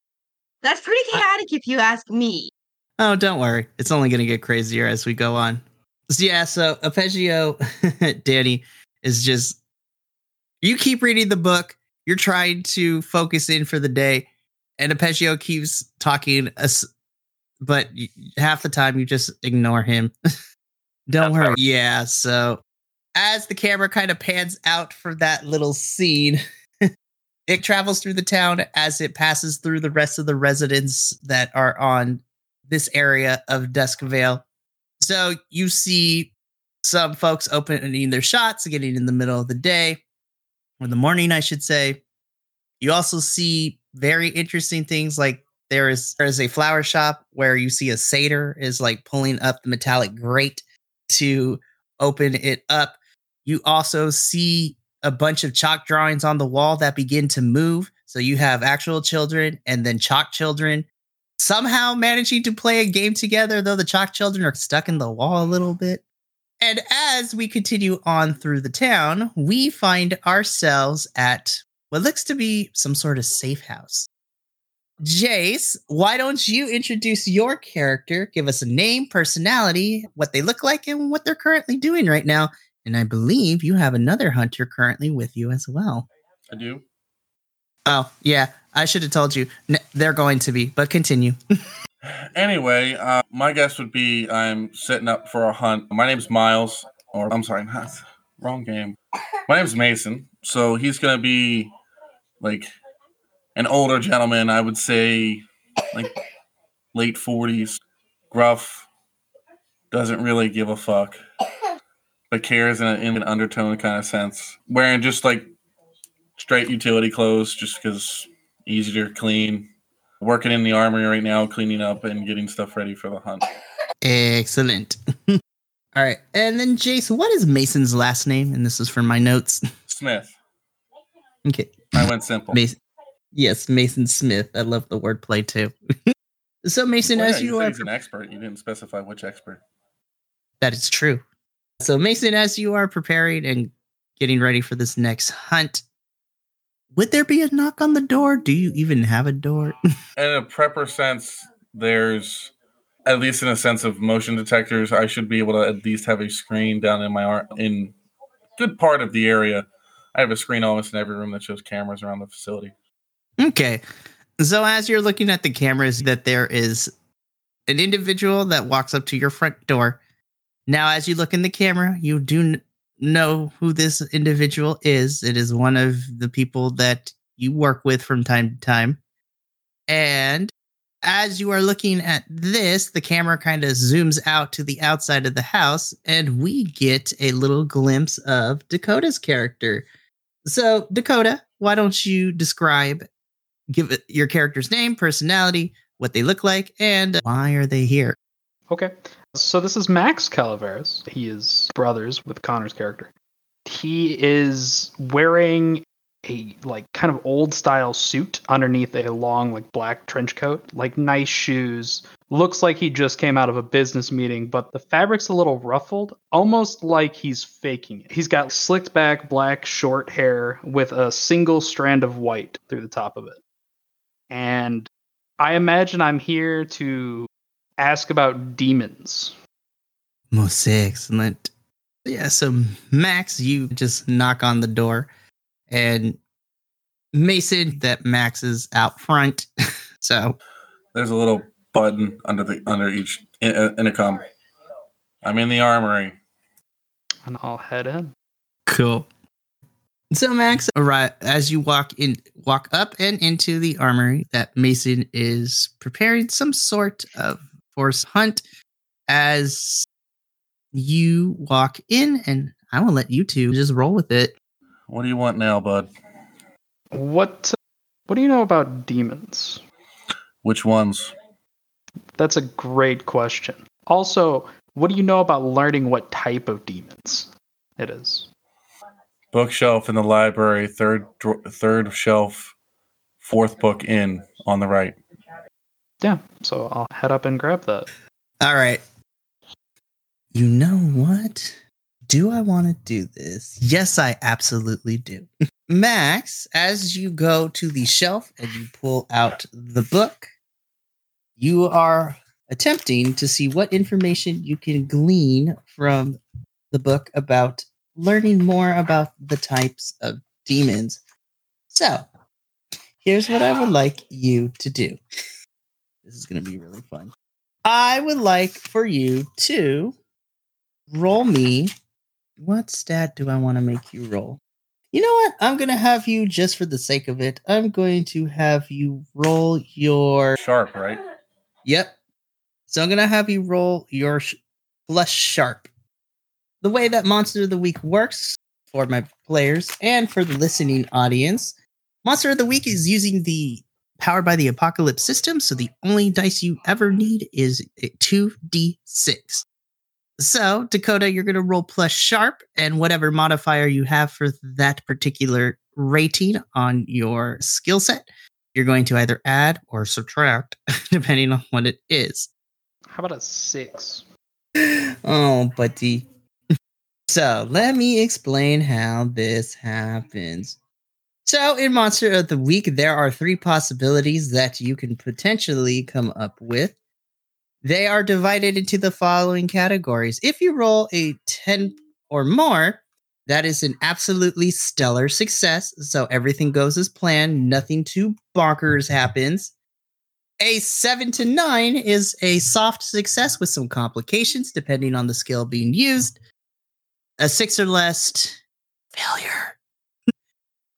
That's pretty chaotic if you ask me. Oh, don't worry. It's only going to get crazier as we go on. So, yeah, so Arpeggio, Danny, is just. You keep reading the book. You're trying to focus in for the day, and Arpeggio keeps talking, us, but half the time you just ignore him. don't That's worry. how- Yeah, so as the camera kind of pans out for that little scene, it travels through the town as it passes through the rest of the residents that are on this area of Duskvale. So you see some folks opening their shots, getting in the middle of the day or the morning, I should say. You also see very interesting things like there is there is a flower shop where you see a satyr is like pulling up the metallic grate to open it up. You also see a bunch of chalk drawings on the wall that begin to move. So you have actual children and then chalk children somehow managing to play a game together, though the chalk children are stuck in the wall a little bit. And as we continue on through the town, we find ourselves at what looks to be some sort of safe house. Jace, why don't you introduce your character? Give us a name, personality, what they look like, and what they're currently doing right now. And I believe you have another hunter currently with you as well. I do. Oh, yeah, I should have told you. N- they're going to be, but continue. Anyway, uh, my guess would be I'm setting up for a hunt. My name's Miles, or I'm sorry, not, wrong game. My name's Mason. So he's gonna be like an older gentleman. I would say like late forties, gruff, doesn't really give a fuck, but cares in, a, in an undertone kind of sense. Wearing just like straight utility clothes, just because easier clean working in the armory right now, cleaning up and getting stuff ready for the hunt. Excellent. All right. And then, Jace, what is Mason's last name? And this is from my notes. Smith. Okay. I went simple. Mason. Yes, Mason Smith. I love the wordplay too. So Mason, Well, yeah, as you are an expert. You didn't specify which expert. That is true. So, Mason, as you are preparing and getting ready for this next hunt, would there be a knock on the door? Do you even have a door? In a prepper sense, there's at least in a sense of motion detectors. I should be able to at least have a screen down in my ar- in good part of the area. I have a screen almost in every room that shows cameras around the facility. okay. So, as you're looking at the cameras, that there is an individual that walks up to your front door. Now, as you look in the camera, you do know who this individual is. It is one of the people that you work with from time to time. And as you are looking at this, the camera kind of zooms out to the outside of the house, and we get a little glimpse of Dakota's character. So, Dakota, why don't you describe, give it your character's name, personality, what they look like, and why are they here? Okay. So this is Max Calaveras. He is brothers with Connor's character. He is wearing a like kind of old style suit underneath a long like black trench coat, like nice shoes. Looks like he just came out of a business meeting, but the fabric's a little ruffled, almost like he's faking it. He's got slicked back black short hair with a single strand of white through the top of it. And I imagine I'm here to ask about demons. Most excellent. Yeah, so Max, you just knock on the door, and Mason, that Max is out front. so There's a little button under the under each uh, intercom. I'm in the armory. And I'll head in. cool. So Max, right as you walk in, walk up and into the armory, that Mason is preparing some sort of force hunt. As you walk in, and I will let you two just roll with it. What do you want now, bud? What what do you know about demons? Which ones? That's a great question. Also, what do you know about learning what type of demons it is? Bookshelf in the library, third third shelf, fourth book in on the right. Yeah, so I'll head up and grab that. All right. You know what? Do I want to do this? Yes, I absolutely do. Max, as you go to the shelf and you pull out the book, you are attempting to see what information you can glean from the book about learning more about the types of demons. So, here's what I would like you to do. This is going to be really fun. I would like for you to roll me. What stat do I want to make you roll? You know what? I'm going to have you, just for the sake of it, I'm going to have you roll your. Sharp, right? Yep. So I'm going to have you roll your sh- plus sharp. The way that Monster of the Week works for my players and for the listening audience, Monster of the Week is using the powered by the Apocalypse system. So the only dice you ever need is a 2d6. So, Dakota, you're going to roll plus sharp and whatever modifier you have for that particular rating on your skill set, you're going to either add or subtract depending on what it is. How about a six? oh, buddy. So let me explain how this happens. So, in Monster of the Week, there are three possibilities that you can potentially come up with. They are divided into the following categories. If you roll a 10 or more, that is an absolutely stellar success. So, everything goes as planned, nothing too bonkers happens. A seven to nine is a soft success with some complications depending on the skill being used. A six or less, failure.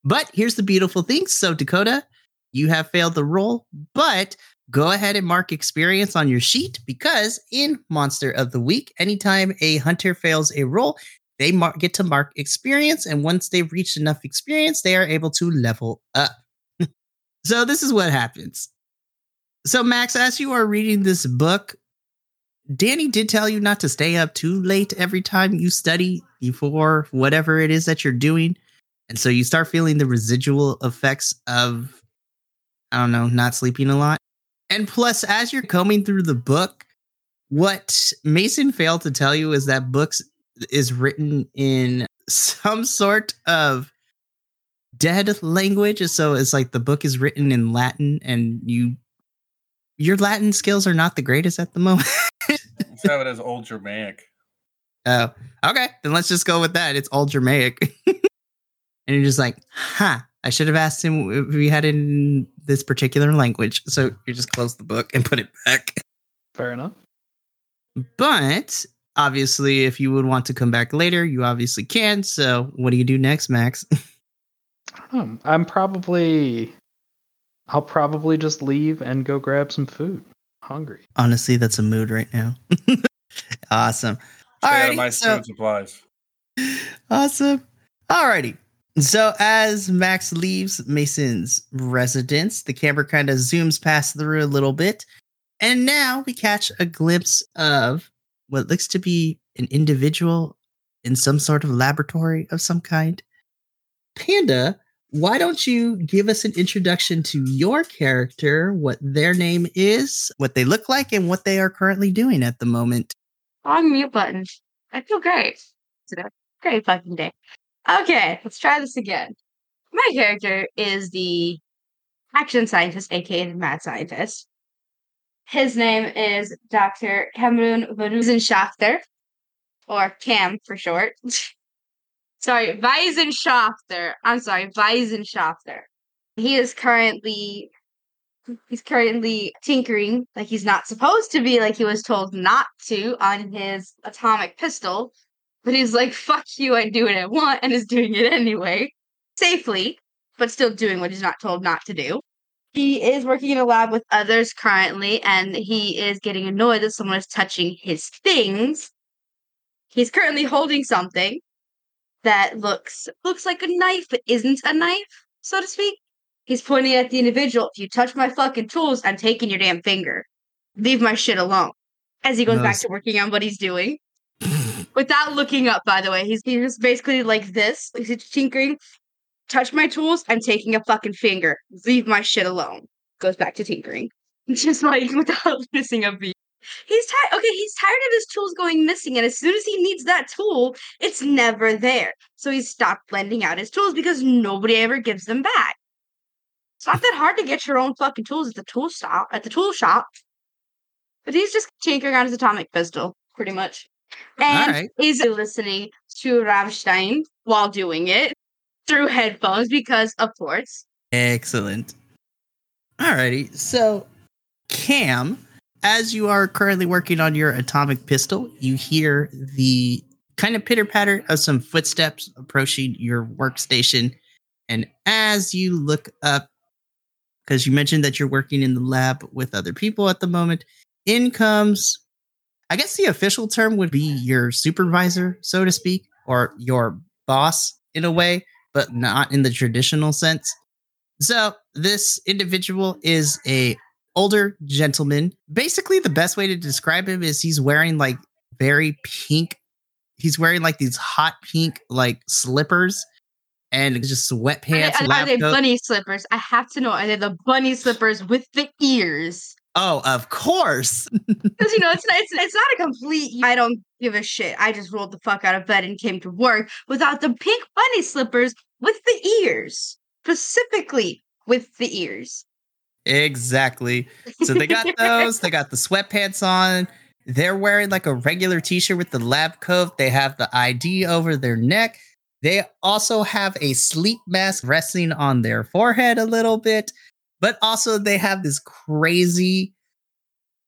But here's the beautiful thing. So, Dakota, you have failed the roll, but go ahead and mark experience on your sheet because in Monster of the Week, anytime a hunter fails a roll, they mar- get to mark experience. And once they've reached enough experience, they are able to level up. so, this is what happens. So, Max, as you are reading this book, Danny did tell you not to stay up too late every time you study before whatever it is that you're doing. And so you start feeling the residual effects of, I don't know, not sleeping a lot. And plus, as you're combing through the book, what Mason failed to tell you is that books is written in some sort of dead language. So it's like the book is written in Latin, and you your Latin skills are not the greatest at the moment. Let's have it as old Germanic. Oh, okay. Then let's just go with that. It's all Germanic. and you're just like, huh. I should have asked him if we had it in this particular language. So you just close the book and put it back. Fair enough. But obviously, if you would want to come back later, you obviously can. So what do you do next, Max? Hmm, I'm probably. I'll probably just leave and go grab some food. Hungry. Honestly, that's a mood right now. awesome. Stay out of Alrighty, my so- food supplies. Awesome. Alrighty. So as Max leaves Mason's residence, the camera kind of zooms past through a little bit. And now we catch a glimpse of what looks to be an individual in some sort of laboratory of some kind. Panda, why don't you give us an introduction to your character, what their name is, what they look like, and what they are currently doing at the moment? Wrong mute button. I feel great today. Great fucking day. Okay, let's try this again. My character is the action scientist, aka the mad scientist. His name is Dr. Cameron Wissenschaftler, or Cam for short. sorry, Weissenschaftler. I'm sorry, Weissenschaftler. He is currently he's currently tinkering like he's not supposed to be like he was told not to on his atomic pistol but he's like fuck you i do what i want and is doing it anyway safely but still doing what he's not told not to do he is working in a lab with others currently and he is getting annoyed that someone is touching his things he's currently holding something that looks looks like a knife but isn't a knife so to speak He's pointing at the individual. If you touch my fucking tools, I'm taking your damn finger. Leave my shit alone. As he goes back to working on what he's doing. Without looking up, by the way. He's, he's just basically like this. He's tinkering. Touch my tools, I'm taking a fucking finger. Leave my shit alone. Goes back to tinkering. Just like without missing a beat. He's tired. Okay, he's tired of his tools going missing, and as soon as he needs that tool, it's never there. So he's stopped lending out his tools because nobody ever gives them back. It's not that hard to get your own fucking tools at the tool shop. At the tool shop, but he's just tinkering on his atomic pistol, pretty much, and Alright. he's listening to Rammstein while doing it through headphones because, of course, Excellent. Alrighty. So, Cam, as you are currently working on your atomic pistol, you hear the kind of pitter patter of some footsteps approaching your workstation. And as you look up, because you mentioned that you're working in the lab with other people at the moment, in comes, I guess the official term would be your supervisor, so to speak, or your boss in a way, but not in the traditional sense. So this individual is a older gentleman. Basically, the best way to describe him is he's wearing like very pink. He's wearing like these hot pink like slippers and just sweatpants. are they, are they bunny slippers? I have to know. Are they the bunny slippers with the ears? Oh, of course. Because you know, it's not, it's, it's not a complete. I don't give a shit. I just rolled the fuck out of bed and came to work without the pink bunny slippers with the ears, specifically with the ears. Exactly. So they got those. they got the sweatpants on. They're wearing like a regular t-shirt with the lab coat. They have the ID over their neck. They also have a sleep mask resting on their forehead a little bit, but also they have this crazy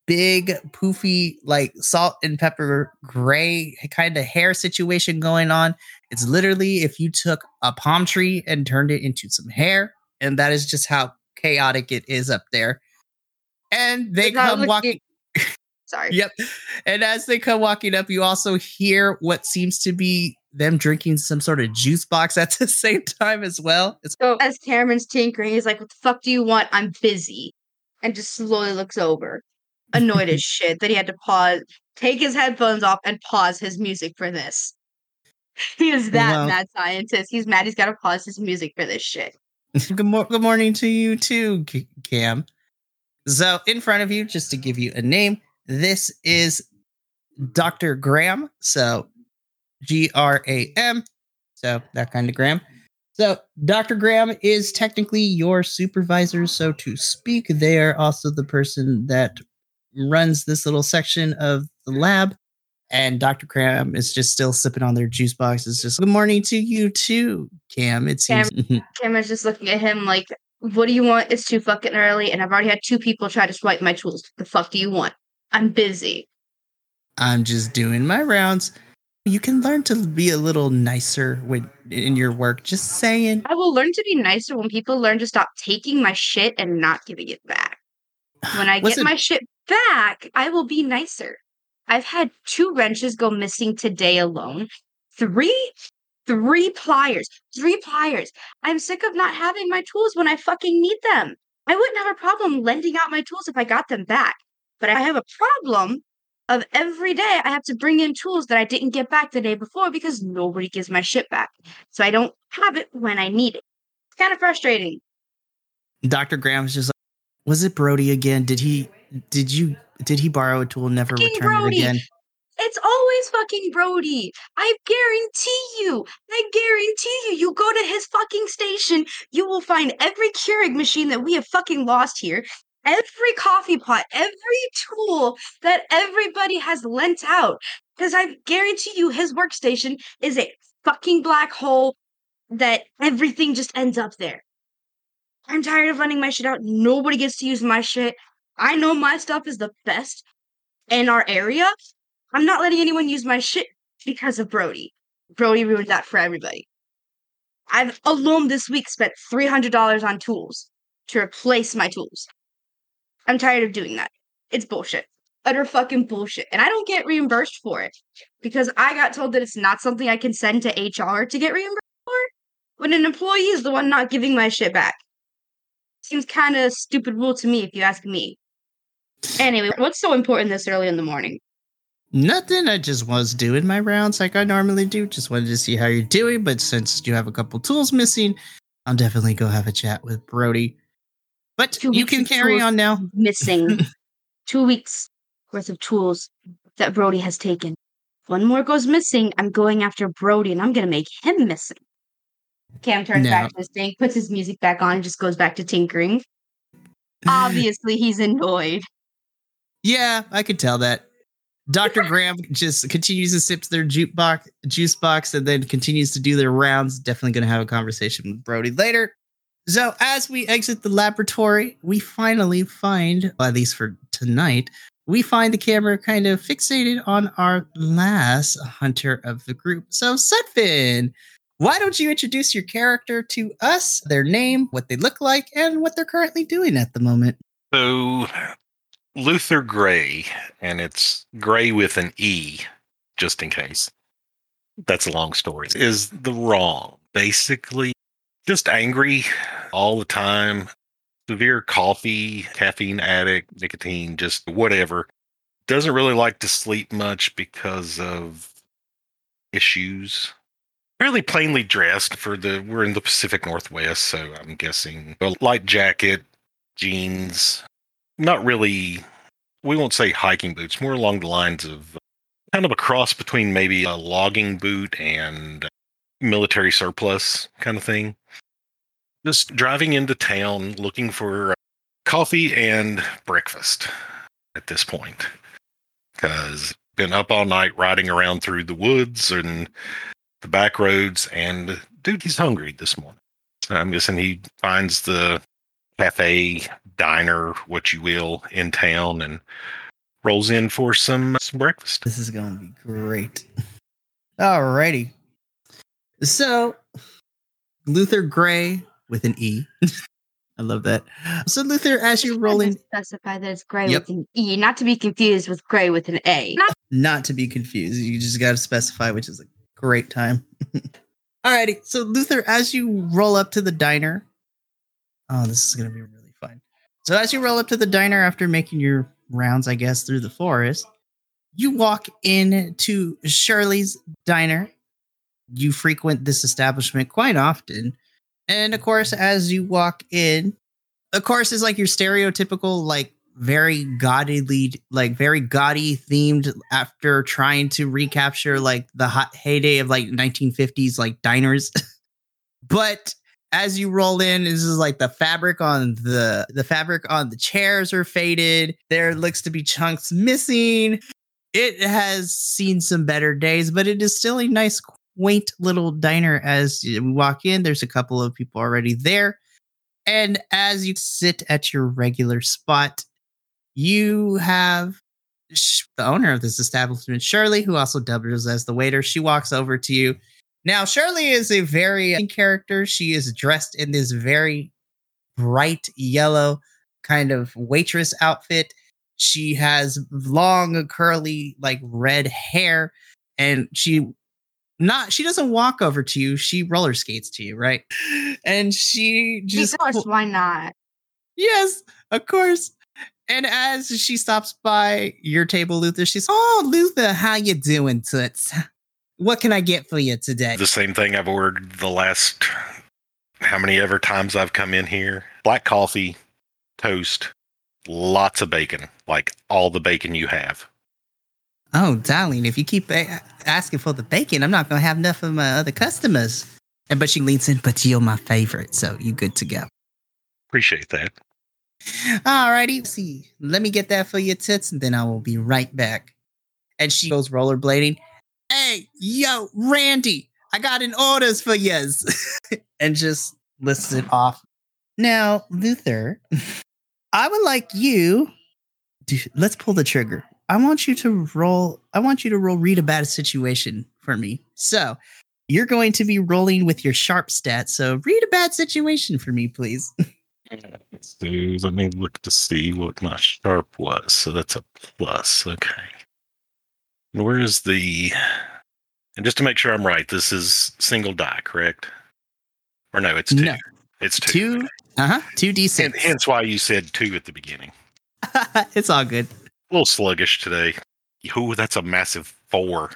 big poofy like salt and pepper gray kind of hair situation going on. It's literally if you took a palm tree and turned it into some hair and that is just how chaotic it is up there. And they come looking- walking Sorry. Yep. And as they come walking up, you also hear what seems to be them drinking some sort of juice box at the same time as well. It's So as Cameron's tinkering, he's like, "What the fuck do you want? I'm busy," and just slowly looks over, annoyed as shit that he had to pause, take his headphones off, and pause his music for this. He is that Well- mad scientist. He's mad. He's got to pause his music for this shit. good, mor- good morning to you too, Cam. So, in front of you, just to give you a name, this is Dr. Graham. So, G R A M. So, that kind of Graham. So, Dr. Graham is technically your supervisor, so to speak. They are also the person that runs this little section of the lab. And Dr. Graham is just still sipping on their juice box. It's just good morning to you too, Cam. It seems is just looking at him like, "What do you want? It's too fucking early, and I've already had two people try to swipe my tools. The fuck do you want? I'm busy." I'm just doing my rounds. You can learn to be a little nicer when in your work. Just saying. I will learn to be nicer when people learn to stop taking my shit and not giving it back. When I get it- my shit back, I will be nicer. I've had two wrenches go missing today alone. Three, three pliers, three pliers. I'm sick of not having my tools when I fucking need them. I wouldn't have a problem lending out my tools if I got them back. But I have a problem of every day I have to bring in tools that I didn't get back the day before because nobody gives my shit back. So I don't have it when I need it. It's kind of frustrating. Dr. Graham's just like, was it Brody again? Did he did you did he borrow a tool and never Fucking return Brody. it again? It's always fucking Brody. I guarantee you. I guarantee you. You go to his fucking station, you will find every Keurig machine that we have fucking lost here, every coffee pot, every tool that everybody has lent out. Because I guarantee you, his workstation is a fucking black hole that everything just ends up there. I'm tired of running my shit out. Nobody gets to use my shit. I know my stuff is the best in our area. I'm not letting anyone use my shit because of Brody. Brody ruined that for everybody. I've alone this week spent $300 on tools to replace my tools. I'm tired of doing that. It's bullshit. Utter fucking bullshit. And I don't get reimbursed for it because I got told that it's not something I can send to HR to get reimbursed for. When an employee is the one not giving my shit back. Seems kind of stupid rule to me if you ask me. Anyway, what's so important this early in the morning? Nothing. I just was doing my rounds like I normally do. Just wanted to see how you're doing. But since you have a couple tools missing, I'll definitely go have a chat with Brody. But Two you can carry on now. missing two weeks worth of tools that Brody has taken. One more goes missing. I'm going after Brody and I'm going to make him missing. Cam turns No. back to his thing, puts his music back on, and just goes back to tinkering. Obviously, he's annoyed. Yeah, I could tell that. Dr. Graham just continues to sip their juice box, juice box and then continues to do their rounds. Definitely going to have a conversation with Brody later. So, as we exit the laboratory, we finally find, well, at least for tonight, we find the camera kind of fixated on our last hunter of the group. So, Sutphin, why don't you introduce your character to us, their name, what they look like, and what they're currently doing at the moment? So, Luther Grey, and it's Grey with an E, just in case. That's a long story. Is the wrong. Basically, just angry all the time. Severe coffee, caffeine addict, nicotine, just whatever. Doesn't really like to sleep much because of issues. Fairly plainly dressed for the we're in the Pacific Northwest, so I'm guessing a light jacket, jeans, not really we won't say hiking boots more along the lines of kind of a cross between maybe a logging boot and military surplus kind of thing just driving into town looking for uh, coffee and breakfast at this point because been up all night riding around through the woods and the back roads and dude he's hungry this morning so i'm guessing he finds the cafe, diner, what you will, in town and rolls in for some, some breakfast. This is going to be great. Alrighty. So, Luther Grey with an E. I love that. So, Luther, as you're rolling, specify that it's Grey Yep. with an E, not to be confused with Gray with an A. Not not to be confused, you just got to specify, which is a great time. Alrighty. So, Luther, as you roll up to the diner, oh, this is going to be really fun. So, as you roll up to the diner after making your rounds, I guess, through the forest, you walk into Shirley's diner. You frequent this establishment quite often. And of course, as you walk in, of course, is like your stereotypical, like very gaudily, like very gaudy themed after trying to recapture like the hot heyday of like 1950s like diners. but as you roll in, this is like the fabric on the the fabric on the chairs are faded. There looks to be chunks missing. It has seen some better days, but it is still a nice, quaint little diner. As you walk in, there's a couple of people already there. And as you sit at your regular spot, you have the owner of this establishment, Shirley, who also doubles as the waiter. She walks over to you. Now, Shirley is a very character. She is dressed in this very bright yellow kind of waitress outfit. She has long, curly, like red hair, and she not she doesn't walk over to you. She roller skates to you, right? And she just of course, why not? Yes, of course. And as she stops by your table, Luther, she's, "Oh, Luther, how you doing, Toots? What can I get for you today?" The same thing I've ordered the last how many ever times I've come in here. Black coffee, toast, lots of bacon, like all the bacon you have. Oh, darling, if you keep a- asking for the bacon, I'm not gonna have enough of my other customers. And but she leans in, but you're my favorite, so you good to go. Appreciate that. All righty. see, let me get that for you, Tits, and then I will be right back. And she goes rollerblading. Hey, yo, Randy, I got an orders for yous. and just lists it off. Now, Luther, I would like you. To, let's pull the trigger. I want you to roll. I want you to roll read about a bad situation for me. So you're going to be rolling with your sharp stat. So read a bad situation for me, please. Let me look to see what my sharp was. So that's a plus. Okay. Where is the. And just to make sure I'm right, this is single die, correct? Or no, it's two. No. It's two. Two. Uh huh. Two d And six. hence why you said two at the beginning. it's all good. A little sluggish today. Ooh, that's a massive four.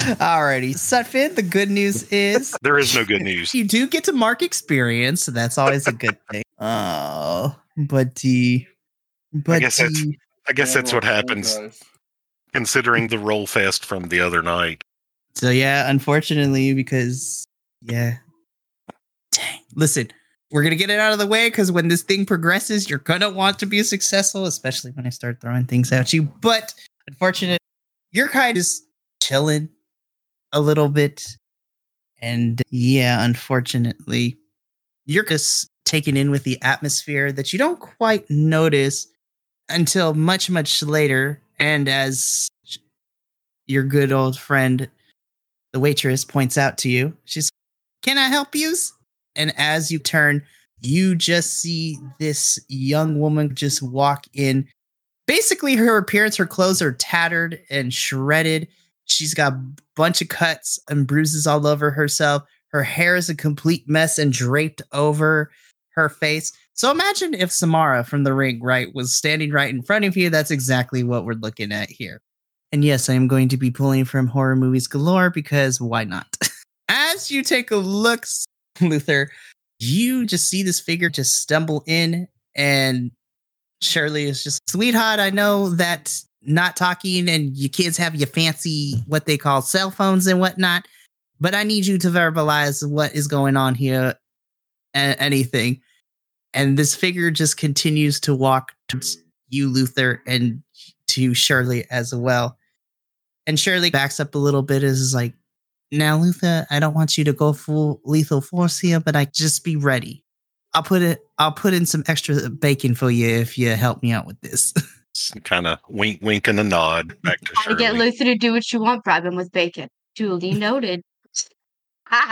Alrighty, Sutphin. The good news is There is no good news. you do get to mark experience, so that's always a good thing. Oh, but the, but guess that's- I guess that's what happens oh, dice. considering the roll fest from the other night. so yeah, unfortunately, because yeah, dang. Listen, we're gonna get it out of the way because when this thing progresses, you're gonna want to be successful, especially when I start throwing things at you. But unfortunately, you're kind of chilling a little bit, and yeah, unfortunately, you're just taken in with the atmosphere that you don't quite notice until much, much later. And as your good old friend, the waitress, points out to you, she's, Can I help you? And as you turn, you just see this young woman just walk in. Basically, her appearance, her clothes are tattered and shredded. She's got a bunch of cuts and bruises all over herself. Her hair is a complete mess and draped over her face. So imagine if Samara from the ring, right, was standing right in front of you. That's exactly what we're looking at here. And yes, I am going to be pulling from horror movies galore because why not? As you take a look, Luther, you just see this figure just stumble in, and Shirley is just, sweetheart, I know that not talking and you kids have your fancy, what they call cell phones and whatnot, but I need you to verbalize what is going on here, a- anything. And this figure just continues to walk towards you, Luther, and to Shirley as well. And Shirley backs up a little bit, is like, now, Luther, I don't want you to go full lethal force here, but I just be ready. I'll put it. I'll put in some extra bacon for you if you help me out with this. Kind of wink, wink, and a nod back to How to get Shirley. Luther to do what you want, bribe him with bacon. Duly noted.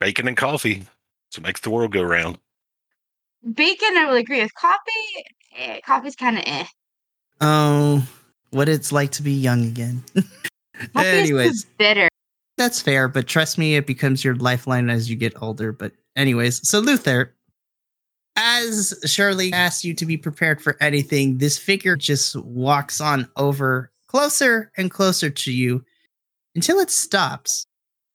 Bacon and coffee. So makes the world go round. bacon, I will agree with. Coffee, eh, coffee's kind of eh. oh, what it's like to be young again. Coffee Anyways, is bitter. That's fair, but trust me, it becomes your lifeline as you get older. But, anyways, so Luther, as Shirley asks you to be prepared for anything, this figure just walks on over closer and closer to you until it stops.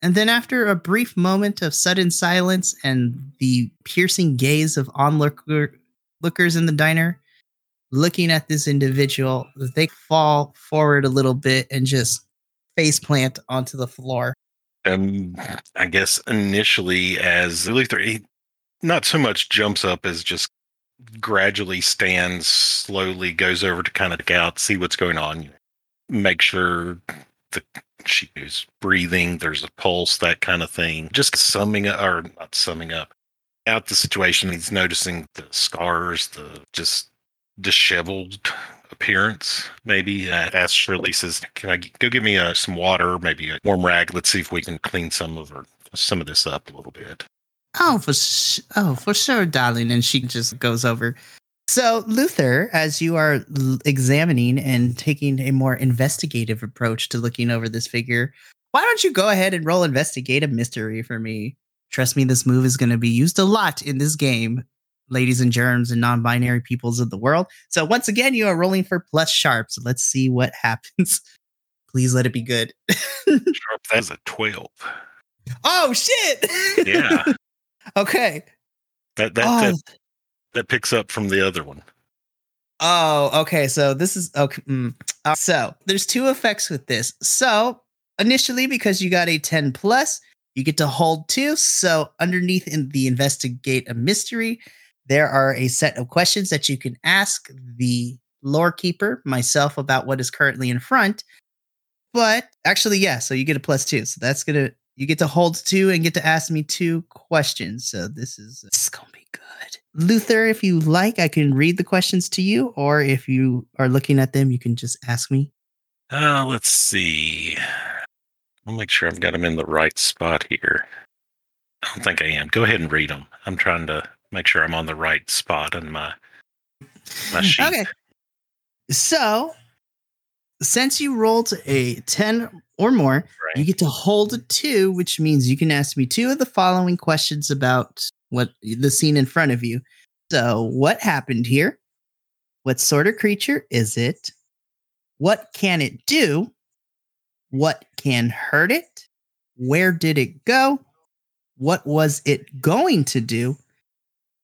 And then, after a brief moment of sudden silence and the piercing gaze of onlooker lookers in the diner looking at this individual. They fall forward a little bit and just face plant onto the floor. Um, I guess initially, as Luther, he not so much jumps up as just gradually stands slowly, goes over to kind of look out, see what's going on, make sure the she is breathing, there's a pulse, that kind of thing. Just summing up, or not summing up, out the situation. He's noticing the scars, the just disheveled appearance. Maybe uh, Shirley says, "Can I go give me uh, some water, maybe a warm rag? Let's see if we can clean some of her, some of this up a little bit." Oh, for sh- oh, for sure, darling. And she just goes over. So, Luther, as you are l- examining and taking a more investigative approach to looking over this figure, why don't you go ahead and roll investigate a mystery for me? Trust me, this move is going to be used a lot in this game, ladies and germs and non-binary peoples of the world. So, once again, you are rolling for plus sharp. So, let's see what happens. Please let it be good. Sharp, that's a twelve. oh shit! Yeah, okay. that that, Oh, that that picks up from the other one. Oh, okay. So this is okay. mm. Uh, so there's two effects with this. So initially, because you got a 10 plus, you get to hold two. So underneath in the investigate a mystery, there are a set of questions that you can ask the lore keeper, myself, about what is currently in front. But actually, yeah. So you get a plus two. So that's gonna you get to hold two and get to ask me two questions. So this is this is gonna be good. Luther, if you like, I can read the questions to you, or if you are looking at them, you can just ask me. Uh, let's see. I'll make sure I've got them in the right spot here. I don't think I am. Go ahead and read them. I'm trying to make sure I'm on the right spot in my my sheet. Okay. So, since you rolled a 10 or more, you get to hold a two, which means you can ask me two of the following questions about what the scene in front of you. So, what happened here? What sort of creature is it? What can it do? What can hurt it? Where did it go? What was it going to do?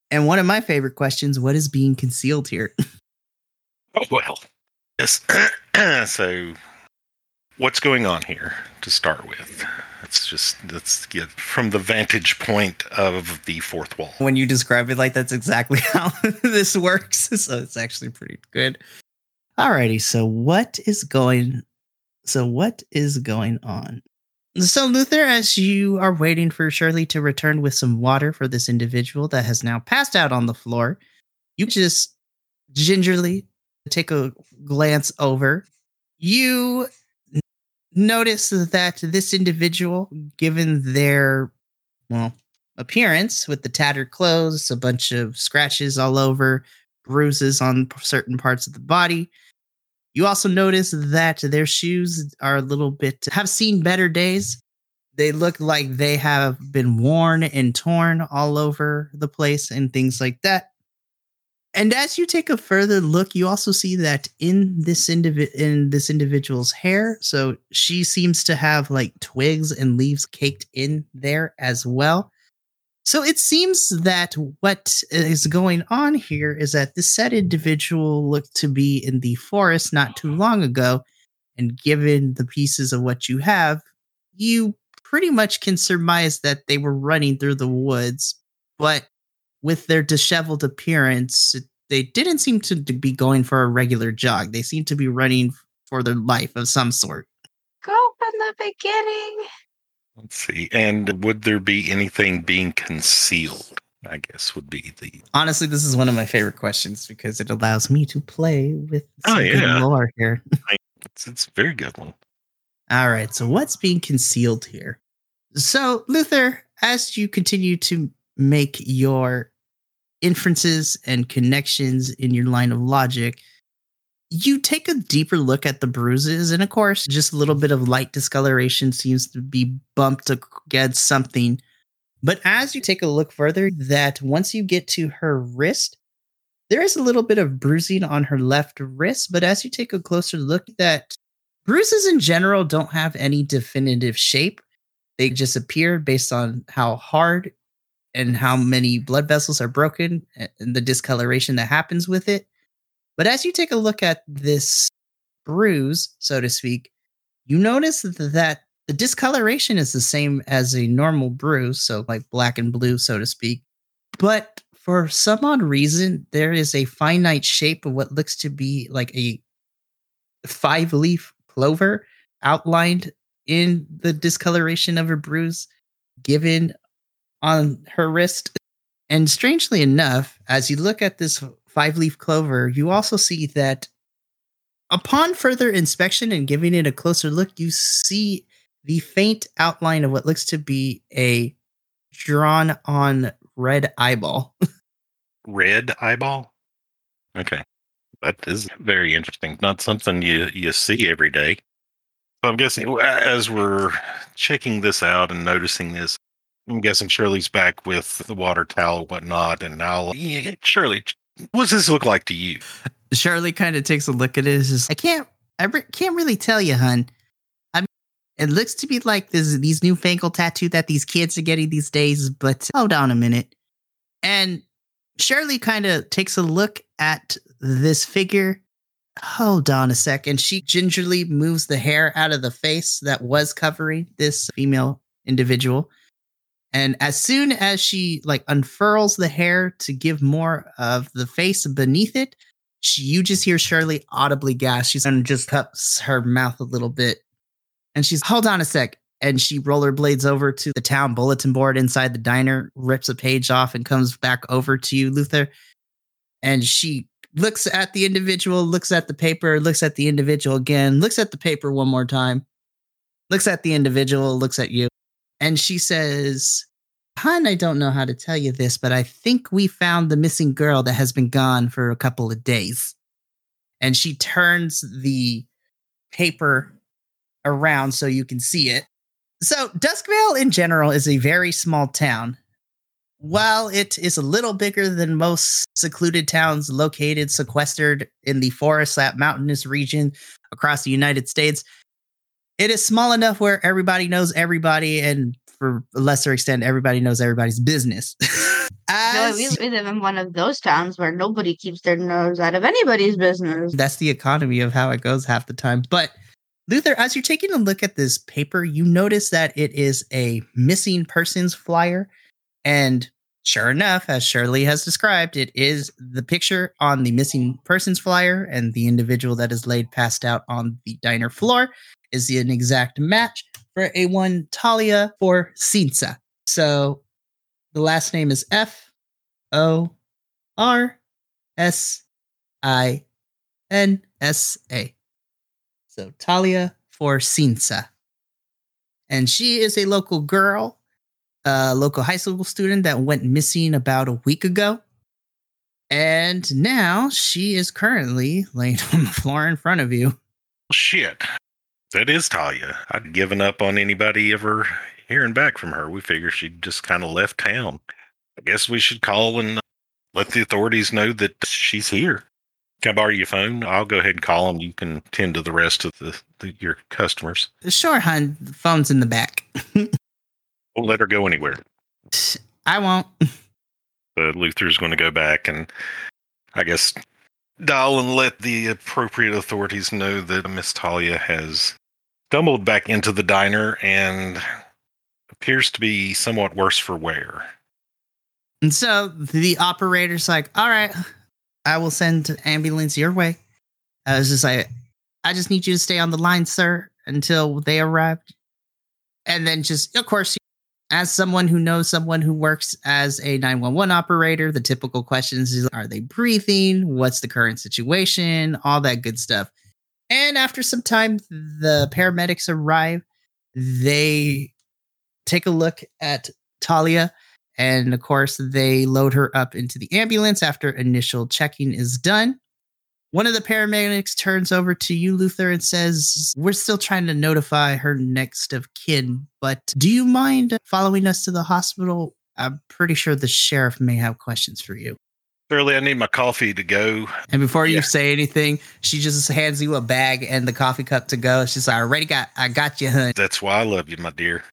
And one of my favorite questions what is being concealed here? Oh well. Yes. so, what's going on here to start with? Let's just let's get from the vantage point of the fourth wall. when you describe it like that's exactly how this works. So it's actually pretty good. Alrighty, so what is going so what is going on? So Luther, as you are waiting for Shirley to return with some water for this individual that has now passed out on the floor, you just gingerly take a glance over. You notice that this individual, given their well, appearance with the tattered clothes, a bunch of scratches all over, bruises on certain parts of the body. You also notice that their shoes are a little bit have seen better days. They look like they have been worn and torn all over the place and things like that. And as you take a further look, you also see that in this indivi- in this individual's hair, so she seems to have like twigs and leaves caked in there as well. So it seems that what is going on here is that this said individual looked to be in the forest not too long ago, and given the pieces of what you have, you pretty much can surmise that they were running through the woods, but with their disheveled appearance, they didn't seem to be going for a regular jog. They seemed to be running for their life of some sort. Go from the beginning. Let's see. And would there be anything being concealed? I guess would be the Honestly, this is one of my favorite questions because it allows me to play with Oh, yeah. lore here. it's, it's a very good one. All right, so what's being concealed here? So, Luther, as you continue to make your inferences and connections in your line of logic, you take a deeper look at the bruises, and of course, just a little bit of light discoloration seems to be bumped against something. But as you take a look further, that once you get to her wrist, there is a little bit of bruising on her left wrist. But as you take a closer look, that bruises in general don't have any definitive shape. They just appear based on how hard and how many blood vessels are broken and the discoloration that happens with it. But as you take a look at this bruise, so to speak, you notice that the discoloration is the same as a normal bruise, so like black and blue, so to speak. But for some odd reason, there is a finite shape of what looks to be like a five leaf clover outlined in the discoloration of her bruise given on her wrist. And strangely enough, as you look at this five leaf clover, you also see that upon further inspection and giving it a closer look, you see the faint outline of what looks to be a drawn on red eyeball. Red eyeball? Okay. That is very interesting. Not something you, you see every day. So I'm guessing as we're checking this out and noticing this, I'm guessing Shirley's back with the water towel and whatnot. And now, yeah, Shirley, what does this look like to you? Shirley kind of takes a look at it. Says, I can't, I re- can't really tell you, hun. I mean, it looks to be like this these newfangled tattoo that these kids are getting these days. But hold on a minute. And Shirley kind of takes a look at this figure. Hold on a second. She gingerly moves the hair out of the face that was covering this female individual. And as soon as she like unfurls the hair to give more of the face beneath it, she, you just hear Shirley audibly gasp. She's gonna just cups her mouth a little bit. And she's, hold on a sec. And she rollerblades over to the town bulletin board inside the diner, rips a page off, and comes back over to you, Luther. And she looks at the individual, looks at the paper, looks at the individual again, looks at the paper one more time, looks at the individual, looks at you. And she says, Hun, I don't know how to tell you this, but I think we found the missing girl that has been gone for a couple of days. And she turns the paper around so you can see it. So, Duskvale in general is a very small town. While it is a little bigger than most secluded towns located sequestered in the forest that mountainous region across the United States, it is small enough where everybody knows everybody and for a lesser extent, everybody knows everybody's business. No, we, we live in one of those towns where nobody keeps their nose out of anybody's business. that's the economy of how it goes half the time. But Luther, as you're taking a look at this paper, you notice that it is a missing persons flyer. And sure enough, as Shirley has described, it is the picture on the missing persons flyer and the individual that is laid passed out on the diner floor is an exact match for a one Talia Forcinza. So the last name is F O R S I N S A. So Talia Forcinza. And she is a local girl, a local high school student that went missing about a week ago. And now she is currently laying on the floor in front of you. Shit. That is Talia. I'd given up on anybody ever hearing back from her. We figure she'd just kind of left town. I guess we should call and uh, let the authorities know that she's here. Can I borrow your phone? I'll go ahead and call them. You can tend to the rest of the, the your customers. Sure, hun. The phone's in the back. Won't let her go anywhere. I won't. But Luther's going to go back and I guess dial and let the appropriate authorities know that Miss Talia has stumbled back into the diner and appears to be somewhat worse for wear. And so the operator's like, all right, I will send an ambulance your way. I was just like, I just need you to stay on the line, sir, until they arrive. And then just, of course, as someone who knows someone who works as a 911 operator, the typical questions is, are they breathing? What's the current situation? All that good stuff. And after some time, the paramedics arrive. They take a look at Talia and of course, they load her up into the ambulance after initial checking is done. One of the paramedics turns over to you, Luther, and says, We're still trying to notify her next of kin, but do you mind following us to the hospital? I'm pretty sure the sheriff may have questions for you. Shirley, I need my coffee to go. And before you Yeah. say anything, she just hands you a bag and the coffee cup to go. She's like, I already got, I got you, hun. That's why I love you, my dear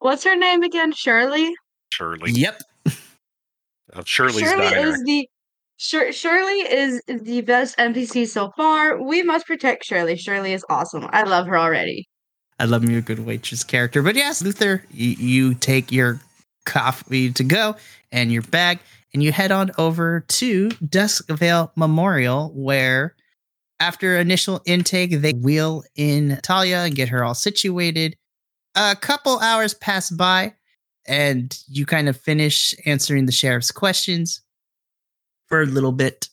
What's her name again? Shirley? Shirley. Yep. of Shirley's Shirley Diner. is the Shir- Shirley is the best NPC so far. We must protect Shirley. Shirley is awesome. I love her already. I love me a good waitress character. But yes, Luther, you, you take your coffee to go and your bag, and you head on over to Duskvale Memorial, where after initial intake, they wheel in Talia and get her all situated. A couple hours pass by, and you kind of finish answering the sheriff's questions for a little bit.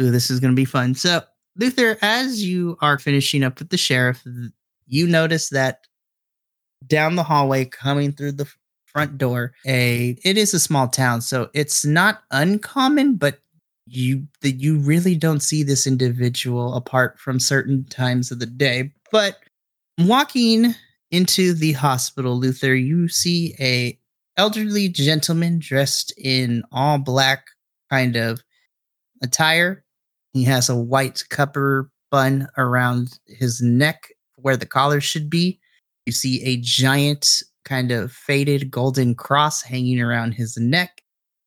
Ooh, this is going to be fun. So, Luther, as you are finishing up with the sheriff, you notice that down the hallway coming through the front door a it is a small town so it's not uncommon but you that you really don't see this individual apart from certain times of the day but walking into the hospital luther you see a elderly gentleman dressed in all black kind of attire he has a white copper bun around his neck where the collar should be. You see a giant, kind of faded golden cross hanging around his neck.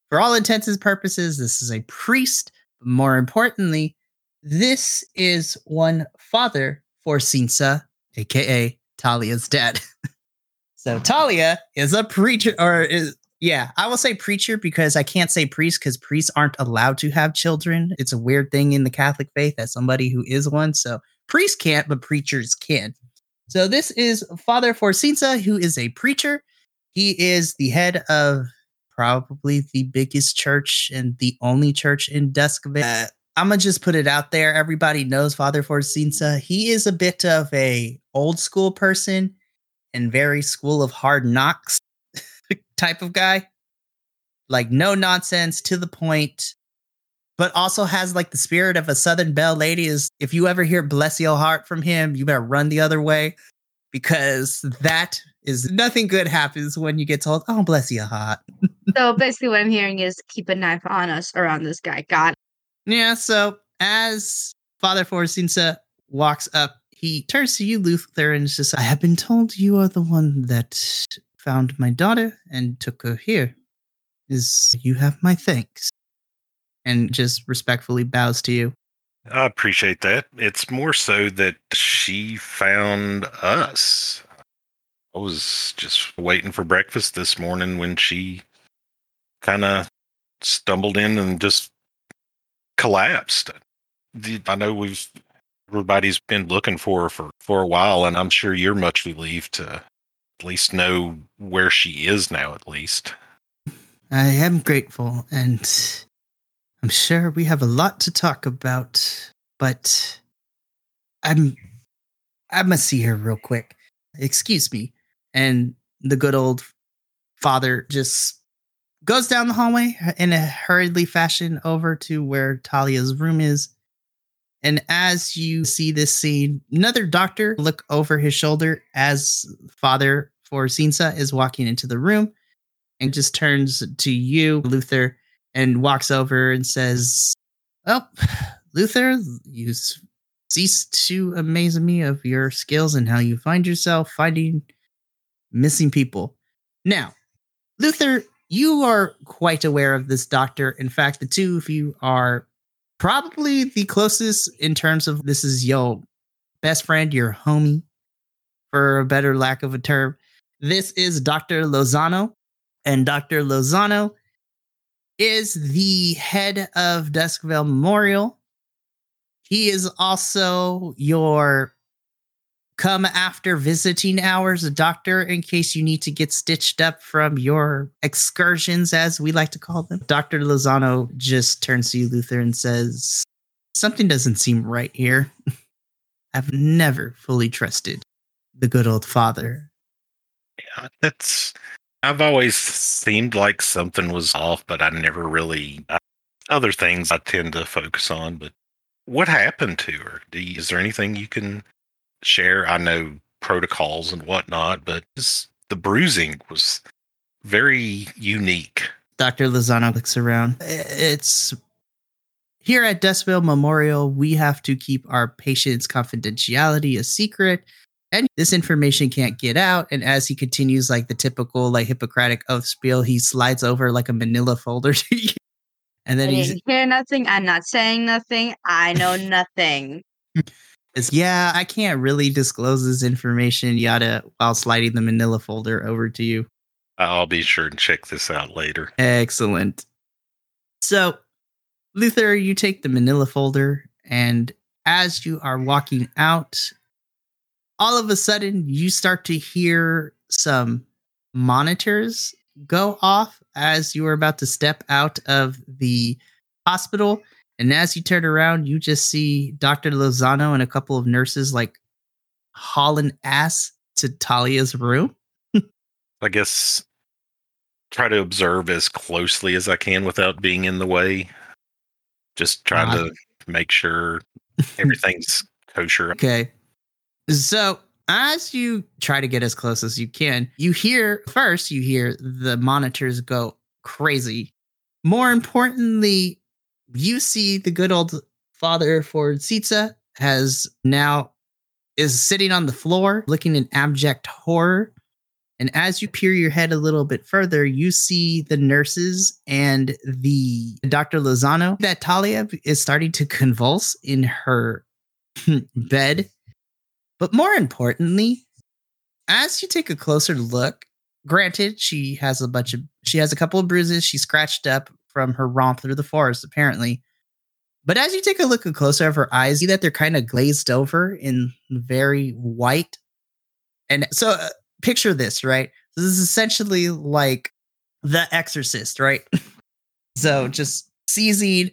For all intents and purposes, this is a priest. But more importantly, this is one father Forcinza, aka Talia's dad. so Talia is a preacher, or is yeah, I will say preacher because I can't say priest because priests aren't allowed to have children. It's a weird thing in the Catholic faith as somebody who is one. So priests can't, but preachers can. So this is Father Forcinza, who is a preacher. He is the head of probably the biggest church and the only church in Duskvale. Uh, I'm gonna just put it out there. Everybody knows Father Forcinza. He is a bit of a old school person and very school of hard knocks type of guy. Like no nonsense, to the point but also has like the spirit of a Southern Belle lady. Is if you ever hear "Bless Your Heart" from him, you better run the other way because that is nothing good happens when you get told, "Oh, bless your heart." so basically, what I'm hearing is keep a knife on us around this guy. God. Yeah. So as Father Forcinsa walks up, he turns to you, Luther, and says, "I have been told you are the one that found my daughter and took her here. Is you have my thanks." and just respectfully bows to you. I appreciate that. It's more so that she found us. I was just waiting for breakfast this morning when she kind of stumbled in and just collapsed. I know we've everybody's been looking for her for for a while, and I'm sure you're much relieved to at least know where she is now. At least I am grateful, and I'm sure we have a lot to talk about, but I'm I must see her real quick. Excuse me. And the good old father just goes down the hallway in a hurriedly fashion over to where Talia's room is. And as you see this scene, another doctor look over his shoulder as Father for Forcinsa is walking into the room and just turns to you, Luther, and walks over and says, Well, oh, Luther, you cease to amaze me of your skills and how you find yourself finding missing people. Now, Luther, you are quite aware of this doctor. In fact, the two of you are probably the closest in terms of this is your best friend, your homie, for a better lack of a term. This is Dr. Lozano. And Dr. Lozano is the head of Duskvale Memorial. He is also your come after visiting hours, a doctor, in case you need to get stitched up from your excursions, as we like to call them. Dr. Lozano just turns to you, Luther, and says, Something doesn't seem right here. I've never fully trusted the good old father. Yeah, that's I've always seemed like something was off, but I never really. I, other things I tend to focus on, but what happened to her? You, is there anything you can share? I know protocols and whatnot, but just the bruising was very unique. Dr. Lozano looks around. It's here at Duskvale Memorial, we have to keep our patients' confidentiality a secret and this information can't get out. And as he continues, like the typical like Hippocratic oath spiel, he slides over like a Manila folder to you, and then I he's hear nothing. I'm not saying nothing. I know nothing. yeah, I can't really disclose this information yada while sliding the Manila folder over to you. I'll be sure and check this out later. Excellent. So, Luther, you take the manila folder, and as you are walking out, all of a sudden you start to hear some monitors go off as you are about to step out of the hospital. And as you turn around, you just see Dr. Lozano and a couple of nurses like hauling ass to Talia's room. I guess try to observe as closely as I can without being in the way. Just trying Uh, to make sure everything's kosher. Okay. So as you try to get as close as you can, you hear first, you hear the monitors go crazy. More importantly, you see the good old father Forcinza has now is sitting on the floor looking in abject horror. And as you peer your head a little bit further, you see the nurses and the Dr. Lozano that Talia is starting to convulse in her bed. But more importantly, as you take a closer look, granted, she has a bunch of she has a couple of bruises. She scratched up from her romp through the forest, apparently. But as you take a look closer of her eyes, you see that they're kind of glazed over in very white. And so, uh, picture this, right? This is essentially like The Exorcist, right? so, just seizing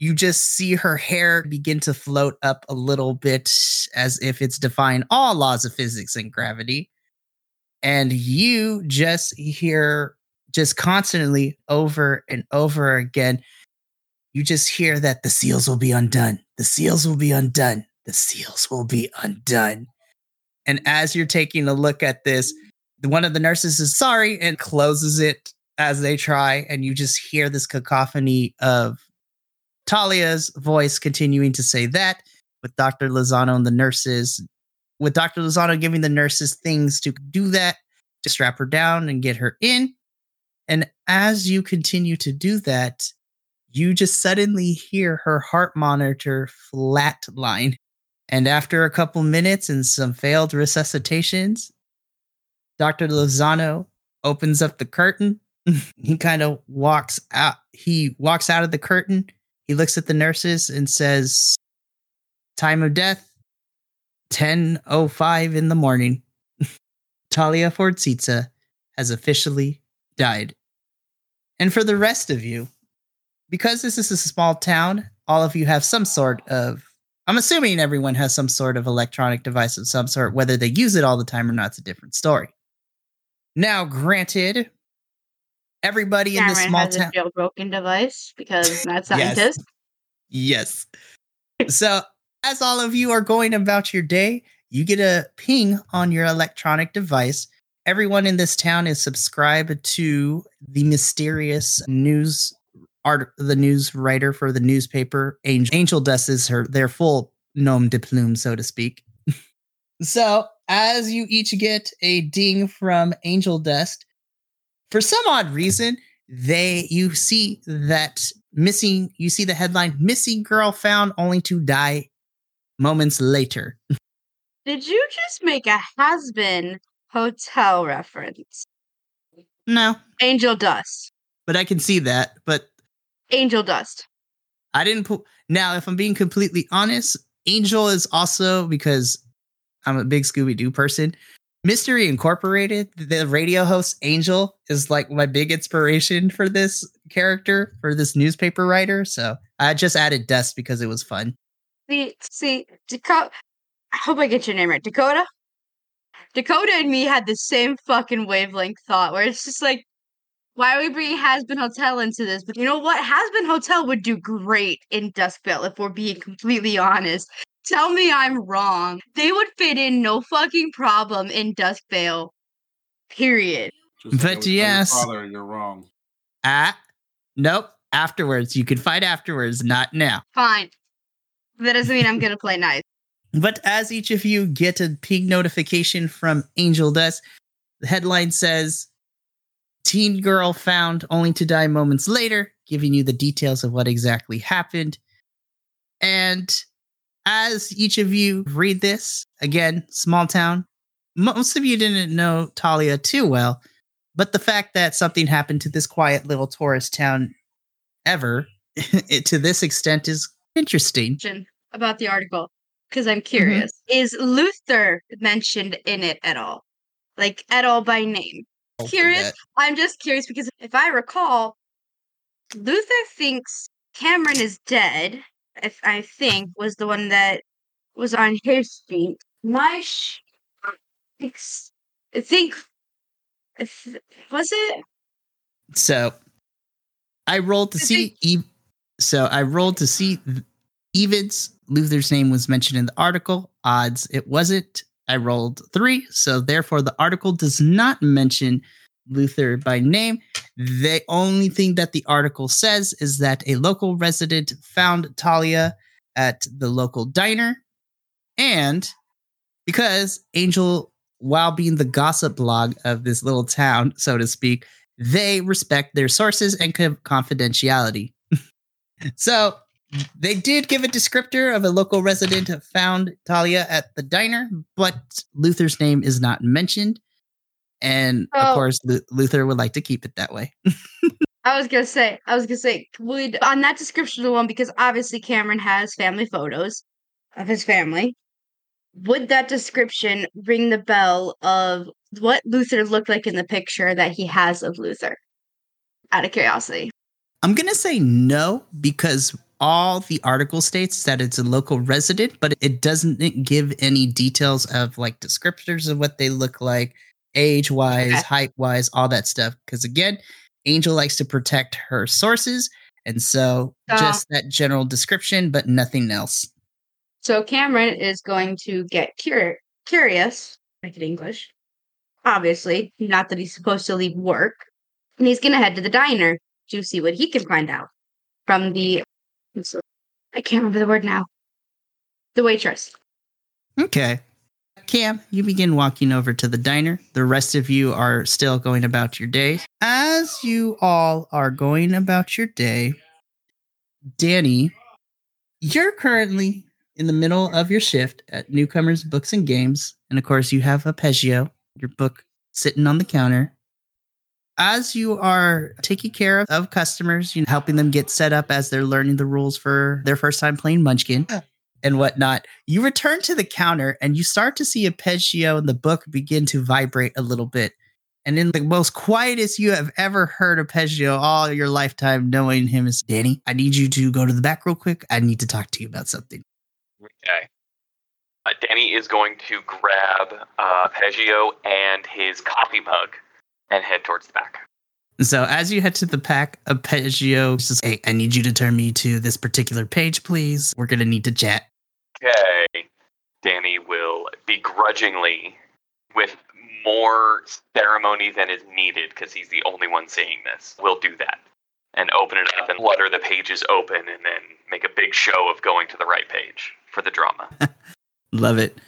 you just see her hair begin to float up a little bit as if it's defying all laws of physics and gravity. And you just hear, just constantly over and over again, you just hear that the seals will be undone. The seals will be undone. The seals will be undone. And as you're taking a look at this, one of the nurses is sorry and closes it as they try. And you just hear this cacophony of Talia's voice continuing to say that, with Dr. Lozano and the nurses, with Dr. Lozano giving the nurses things to do that, to strap her down and get her in. And as you continue to do that, you just suddenly hear her heart monitor flatline. And after a couple minutes and some failed resuscitations, Dr. Lozano opens up the curtain. he kind of walks out. He walks out of the curtain he looks at the nurses and says, Time of death, 10.05 in the morning. Talia Forcinza has officially died. And for the rest of you, because this is a small town, all of you have some sort of, I'm assuming everyone has some sort of electronic device of some sort, whether they use it all the time or not, it's a different story. Now, granted, everybody in this Cameron small has town. a jailbroken device because not Yes. scientist. Yes. So, as all of you are going about your day, you get a ping on your electronic device. Everyone in this town is subscribed to the mysterious news art, the news writer for the newspaper. Angel, Angel Dust is her their full nom de plume, so to speak. so, as you each get a ding from Angel Dust, for some odd reason, they you see that missing you see the headline missing girl found only to die moments later Did you just make a Hazbin hotel reference? no Angel Dust. but i can see that but Angel Dust. i didn't put now if i'm being completely honest angel is also because i'm a big scooby-doo person mystery incorporated the radio host angel is like my big inspiration for this character for this newspaper writer so i just added dust because it was fun See, see, Dakota. I hope I get your name right. Dakota. Dakota and me had the same fucking wavelength thought, where it's just like, why are we bringing Hazbin Hotel into this? But you know what? Hazbin Hotel would do great in Duskvale if we're being completely honest. Tell me I'm wrong. They would fit in no fucking problem in Duskvale. Period. Just like But I would tell your yes. father, you're wrong. ah nope afterwards you can fight afterwards not now Fine. That doesn't mean I'm gonna play nice. But as each of you get a ping notification from Angel Dust, the headline says Teen girl found only to die moments later, giving you the details of what exactly happened. And as each of you read this, again, small town, most of you didn't know Talia too well, but the fact that something happened to this quiet little tourist town ever to this extent is interesting. About the article, because I'm mm-hmm. curious. Is Luther mentioned in it at all? Like, at all by name? Curious. That- I'm just curious because if I recall, Luther thinks Cameron is dead. If I think mm-hmm. was the one that was on his sheet. My sh- I think was it. So I rolled to see. E- so I rolled to see evens. Luther's name was mentioned in the article. Odds it wasn't. I rolled three, so therefore the article does not mention Luther by name. The only thing that the article says is that a local resident found Talia at the local diner, and because Angel, while being the gossip blog of this little town, so to speak, they respect their sources and confidentiality. so they did give a descriptor of a local resident who found Talia at the diner, but Luther's name is not mentioned. And of Oh. course, Lu- Luther would like to keep it that way. I was gonna say, I was gonna say, would on that description alone, because obviously Cameron has family photos of his family. Would that description ring the bell of what Luther looked like in the picture that he has of Luther? Out of curiosity. I'm going to say no because all the article states that it's a local resident, but it doesn't give any details of like descriptors of what they look like, age wise, Okay. height wise, all that stuff. Because again, Angel likes to protect her sources. And so So- just that general description, but nothing else. So Cameron is going to get cur- curious, make it English. Obviously, not that he's supposed to leave work. And he's gonna head to the diner to see what he can find out from the I can't remember the word now. The waitress. Okay. Cam, you begin walking over to the diner. The rest of you are still going about your day. As you all are going about your day, Danny, you're currently in the middle of your shift at Newcomers Books and Games. And of course, you have Arpeggio, your book sitting on the counter. As you are taking care of, of customers, you know, helping them get set up as they're learning the rules for their first time playing Munchkin and whatnot, you return to the counter and you start to see Arpeggio and the book begin to vibrate a little bit. And in the most quietest you have ever heard Arpeggio all your lifetime, knowing him as Danny, I need you to go to the back real quick. I need to talk to you about something. Okay. Uh, Danny is going to grab uh, Peggio and his coffee mug and head towards the back. So as you head to the pack, Arpeggio says, Hey, I need you to turn me to this particular page, please. We're gonna need to chat. Okay. Danny will begrudgingly, with more ceremony than is needed, because he's the only one seeing this, will do that. And open it up and flutter the pages open and then make a big show of going to the right page for the drama. Love it.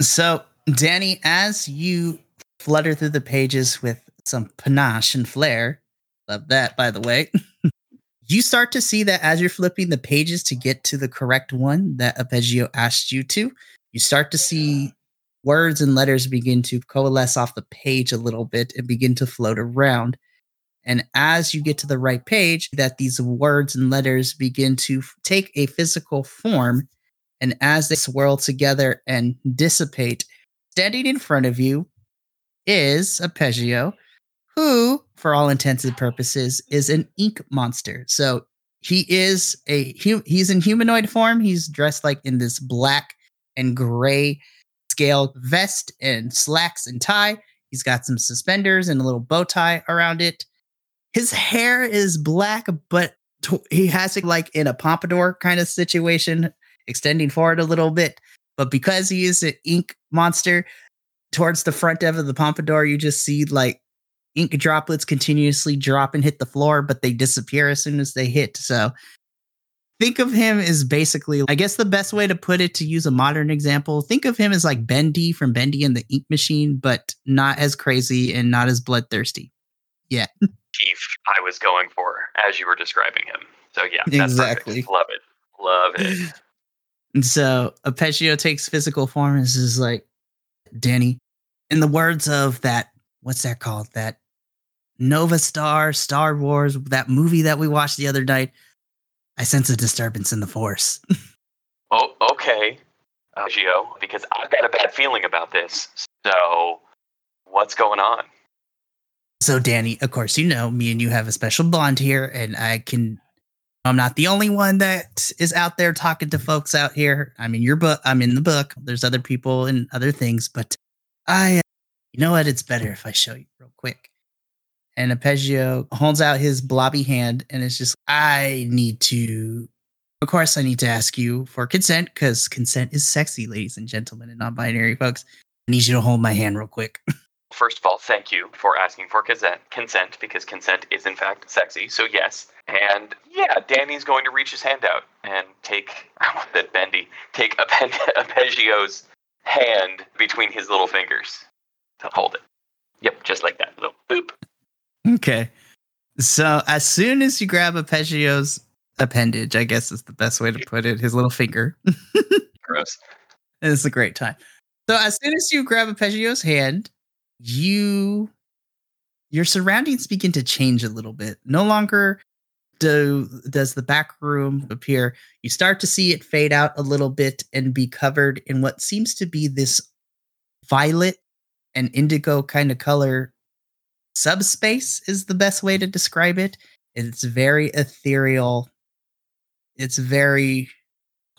So, Danny, as you flutter through the pages with some panache and flair, love that, by the way, you start to see that as you're flipping the pages to get to the correct one that Arpeggio asked you to, you start to see words and letters begin to coalesce off the page a little bit and begin to float around. And as you get to the right page, that these words and letters begin to take a physical form. And as they swirl together and dissipate, standing in front of you is Arpeggio, who, for all intents and purposes, is an ink monster. So he is a he's in humanoid form. He's dressed like in this black and gray scale vest and slacks and tie. He's got some suspenders and a little bow tie around it. His hair is black, but he has it like in a pompadour kind of situation extending forward a little bit. But because he is an ink monster, towards the front end of the pompadour, you just see like ink droplets continuously drop and hit the floor, but they disappear as soon as they hit. So think of him as basically, I guess the best way to put it to use a modern example, think of him as like Bendy from Bendy and the Ink Machine, but not as crazy and not as bloodthirsty. Yeah. Chief, I was going for as you were describing him. So yeah, that's Exactly. perfect. Love it. Love it. And so Arpeggio takes physical form and is like, Danny, in the words of that, what's that called? That Nova Star, Star Wars, that movie that we watched the other night. I sense a disturbance in the force. Oh, okay, uh, Gio, because I've got a bad feeling about this. So, what's going on? So, Danny, of course, you know me and you have a special bond here, and I can. I'm not the only one that is out there talking to folks out here. I'm in your book. I'm in the book. There's other people and other things, but I, you know what? It's better if I show you real quick. And Arpeggio holds out his blobby hand, and it's just, I need to. Of course, I need to ask you for consent because consent is sexy, ladies and gentlemen, and non-binary folks. I need you to hold my hand real quick. First of all, thank you for asking for consent, consent because consent is in fact sexy. So yes, and yeah, Danny's going to reach his hand out and take I almost said Bendy, take Appen- hand between his little fingers to hold it. Yep, just like that. Little boop. Okay. So as soon as you grab Arpeggio's appendage, I guess is the best way to put it, his little finger, Gross. it's a great time. So as soon as you grab Arpeggio's hand, you your surroundings begin to change a little bit. No longer do does the back room appear. You start to see it fade out a little bit and be covered in what seems to be this violet and indigo kind of color subspace is the best way to describe it. It's very ethereal. It's very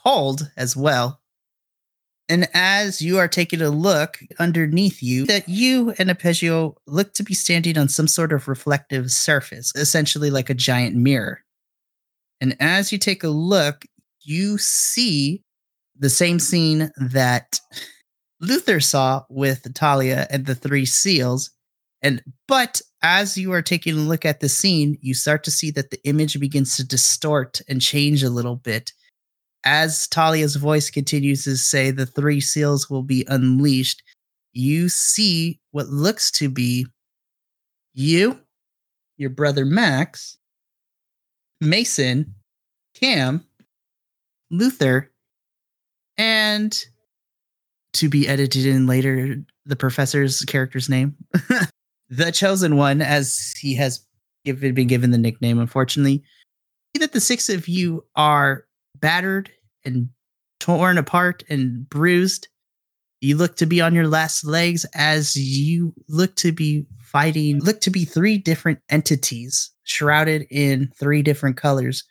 cold as well. And as you are taking a look underneath you, that you and Arpeggio look to be standing on some sort of reflective surface, essentially like a giant mirror. And as you take a look, you see the same scene that Luther saw with Talia and the three seals. And but as you are taking a look at the scene, you start to see that the image begins to distort and change a little bit. As Talia's voice continues to say the three seals will be unleashed, you see what looks to be you, your brother Max, Mason, Cam, Luther, and to be edited in later, the professor's character's name, the chosen one, as he has given, been given the nickname, unfortunately. See that the six of you are battered and torn apart and bruised. You look to be on your last legs as you look to be fighting, look to be three different entities shrouded in three different colors.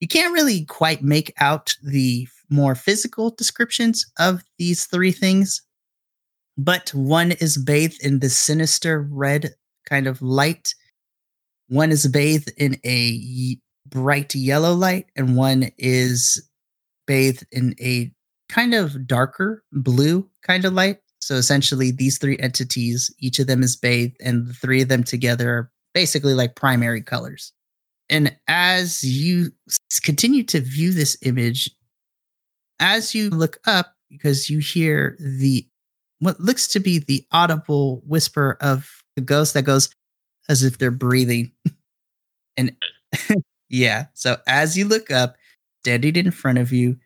You can't really quite make out the more physical descriptions of these three things, but one is bathed in this sinister red kind of light. One is bathed in a bright yellow light, and one is bathed in a kind of darker blue kind of light. So essentially, these three entities, each of them is bathed, and the three of them together are basically like primary colors. And as you continue to view this image, as you look up, because you hear the what looks to be the audible whisper of the ghost that goes as if they're breathing. and yeah, so as you look up, standing in front of you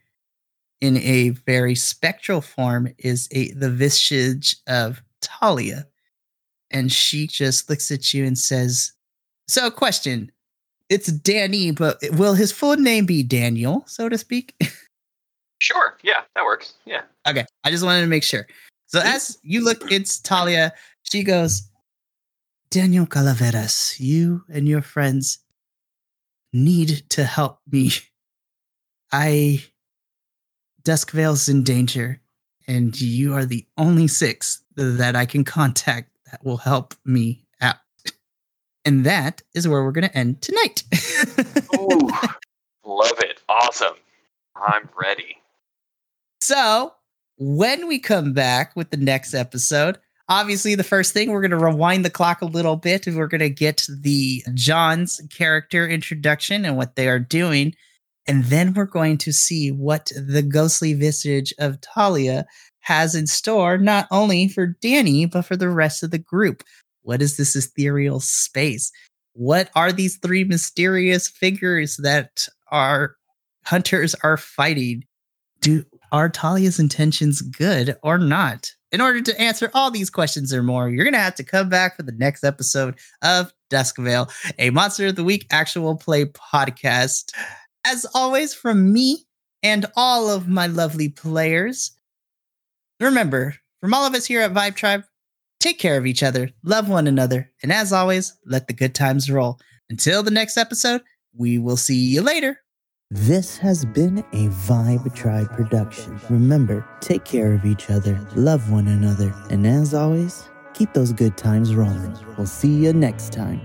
in a very spectral form is a the visage of Talia. And she just looks at you and says, So question. It's Danny, but will his full name be Daniel, so to speak? Sure. Yeah, that works. Yeah. okay. I just wanted to make sure. So as you look, it's Talia. She goes, Daniel Calaveras, you and your friends need to help me. I Duskvale's in danger, and you are the only six that I can contact that will help me out. And that is where we're going to end tonight. Ooh, love it. Awesome. I'm ready. so, when we come back with the next episode, obviously the first thing we're going to rewind the clock a little bit and we're going to get the John's character introduction and what they are doing. And then we're going to see what the ghostly visage of Talia has in store, not only for Danny, but for the rest of the group. What is this ethereal space? What are these three mysterious figures that our hunters are fighting? Do are Talia's intentions good or not? In order to answer all these questions or more, you're gonna have to come back for the next episode of Duskvale, a Monster of the Week actual play podcast. As always, from me and all of my lovely players, remember, from all of us here at Vibe Tribe, take care of each other, love one another, and as always, let the good times roll. Until the next episode, we will see you later. This has been a Vibe Tribe production. Remember, take care of each other, love one another, and as always, keep those good times rolling. We'll see you next time.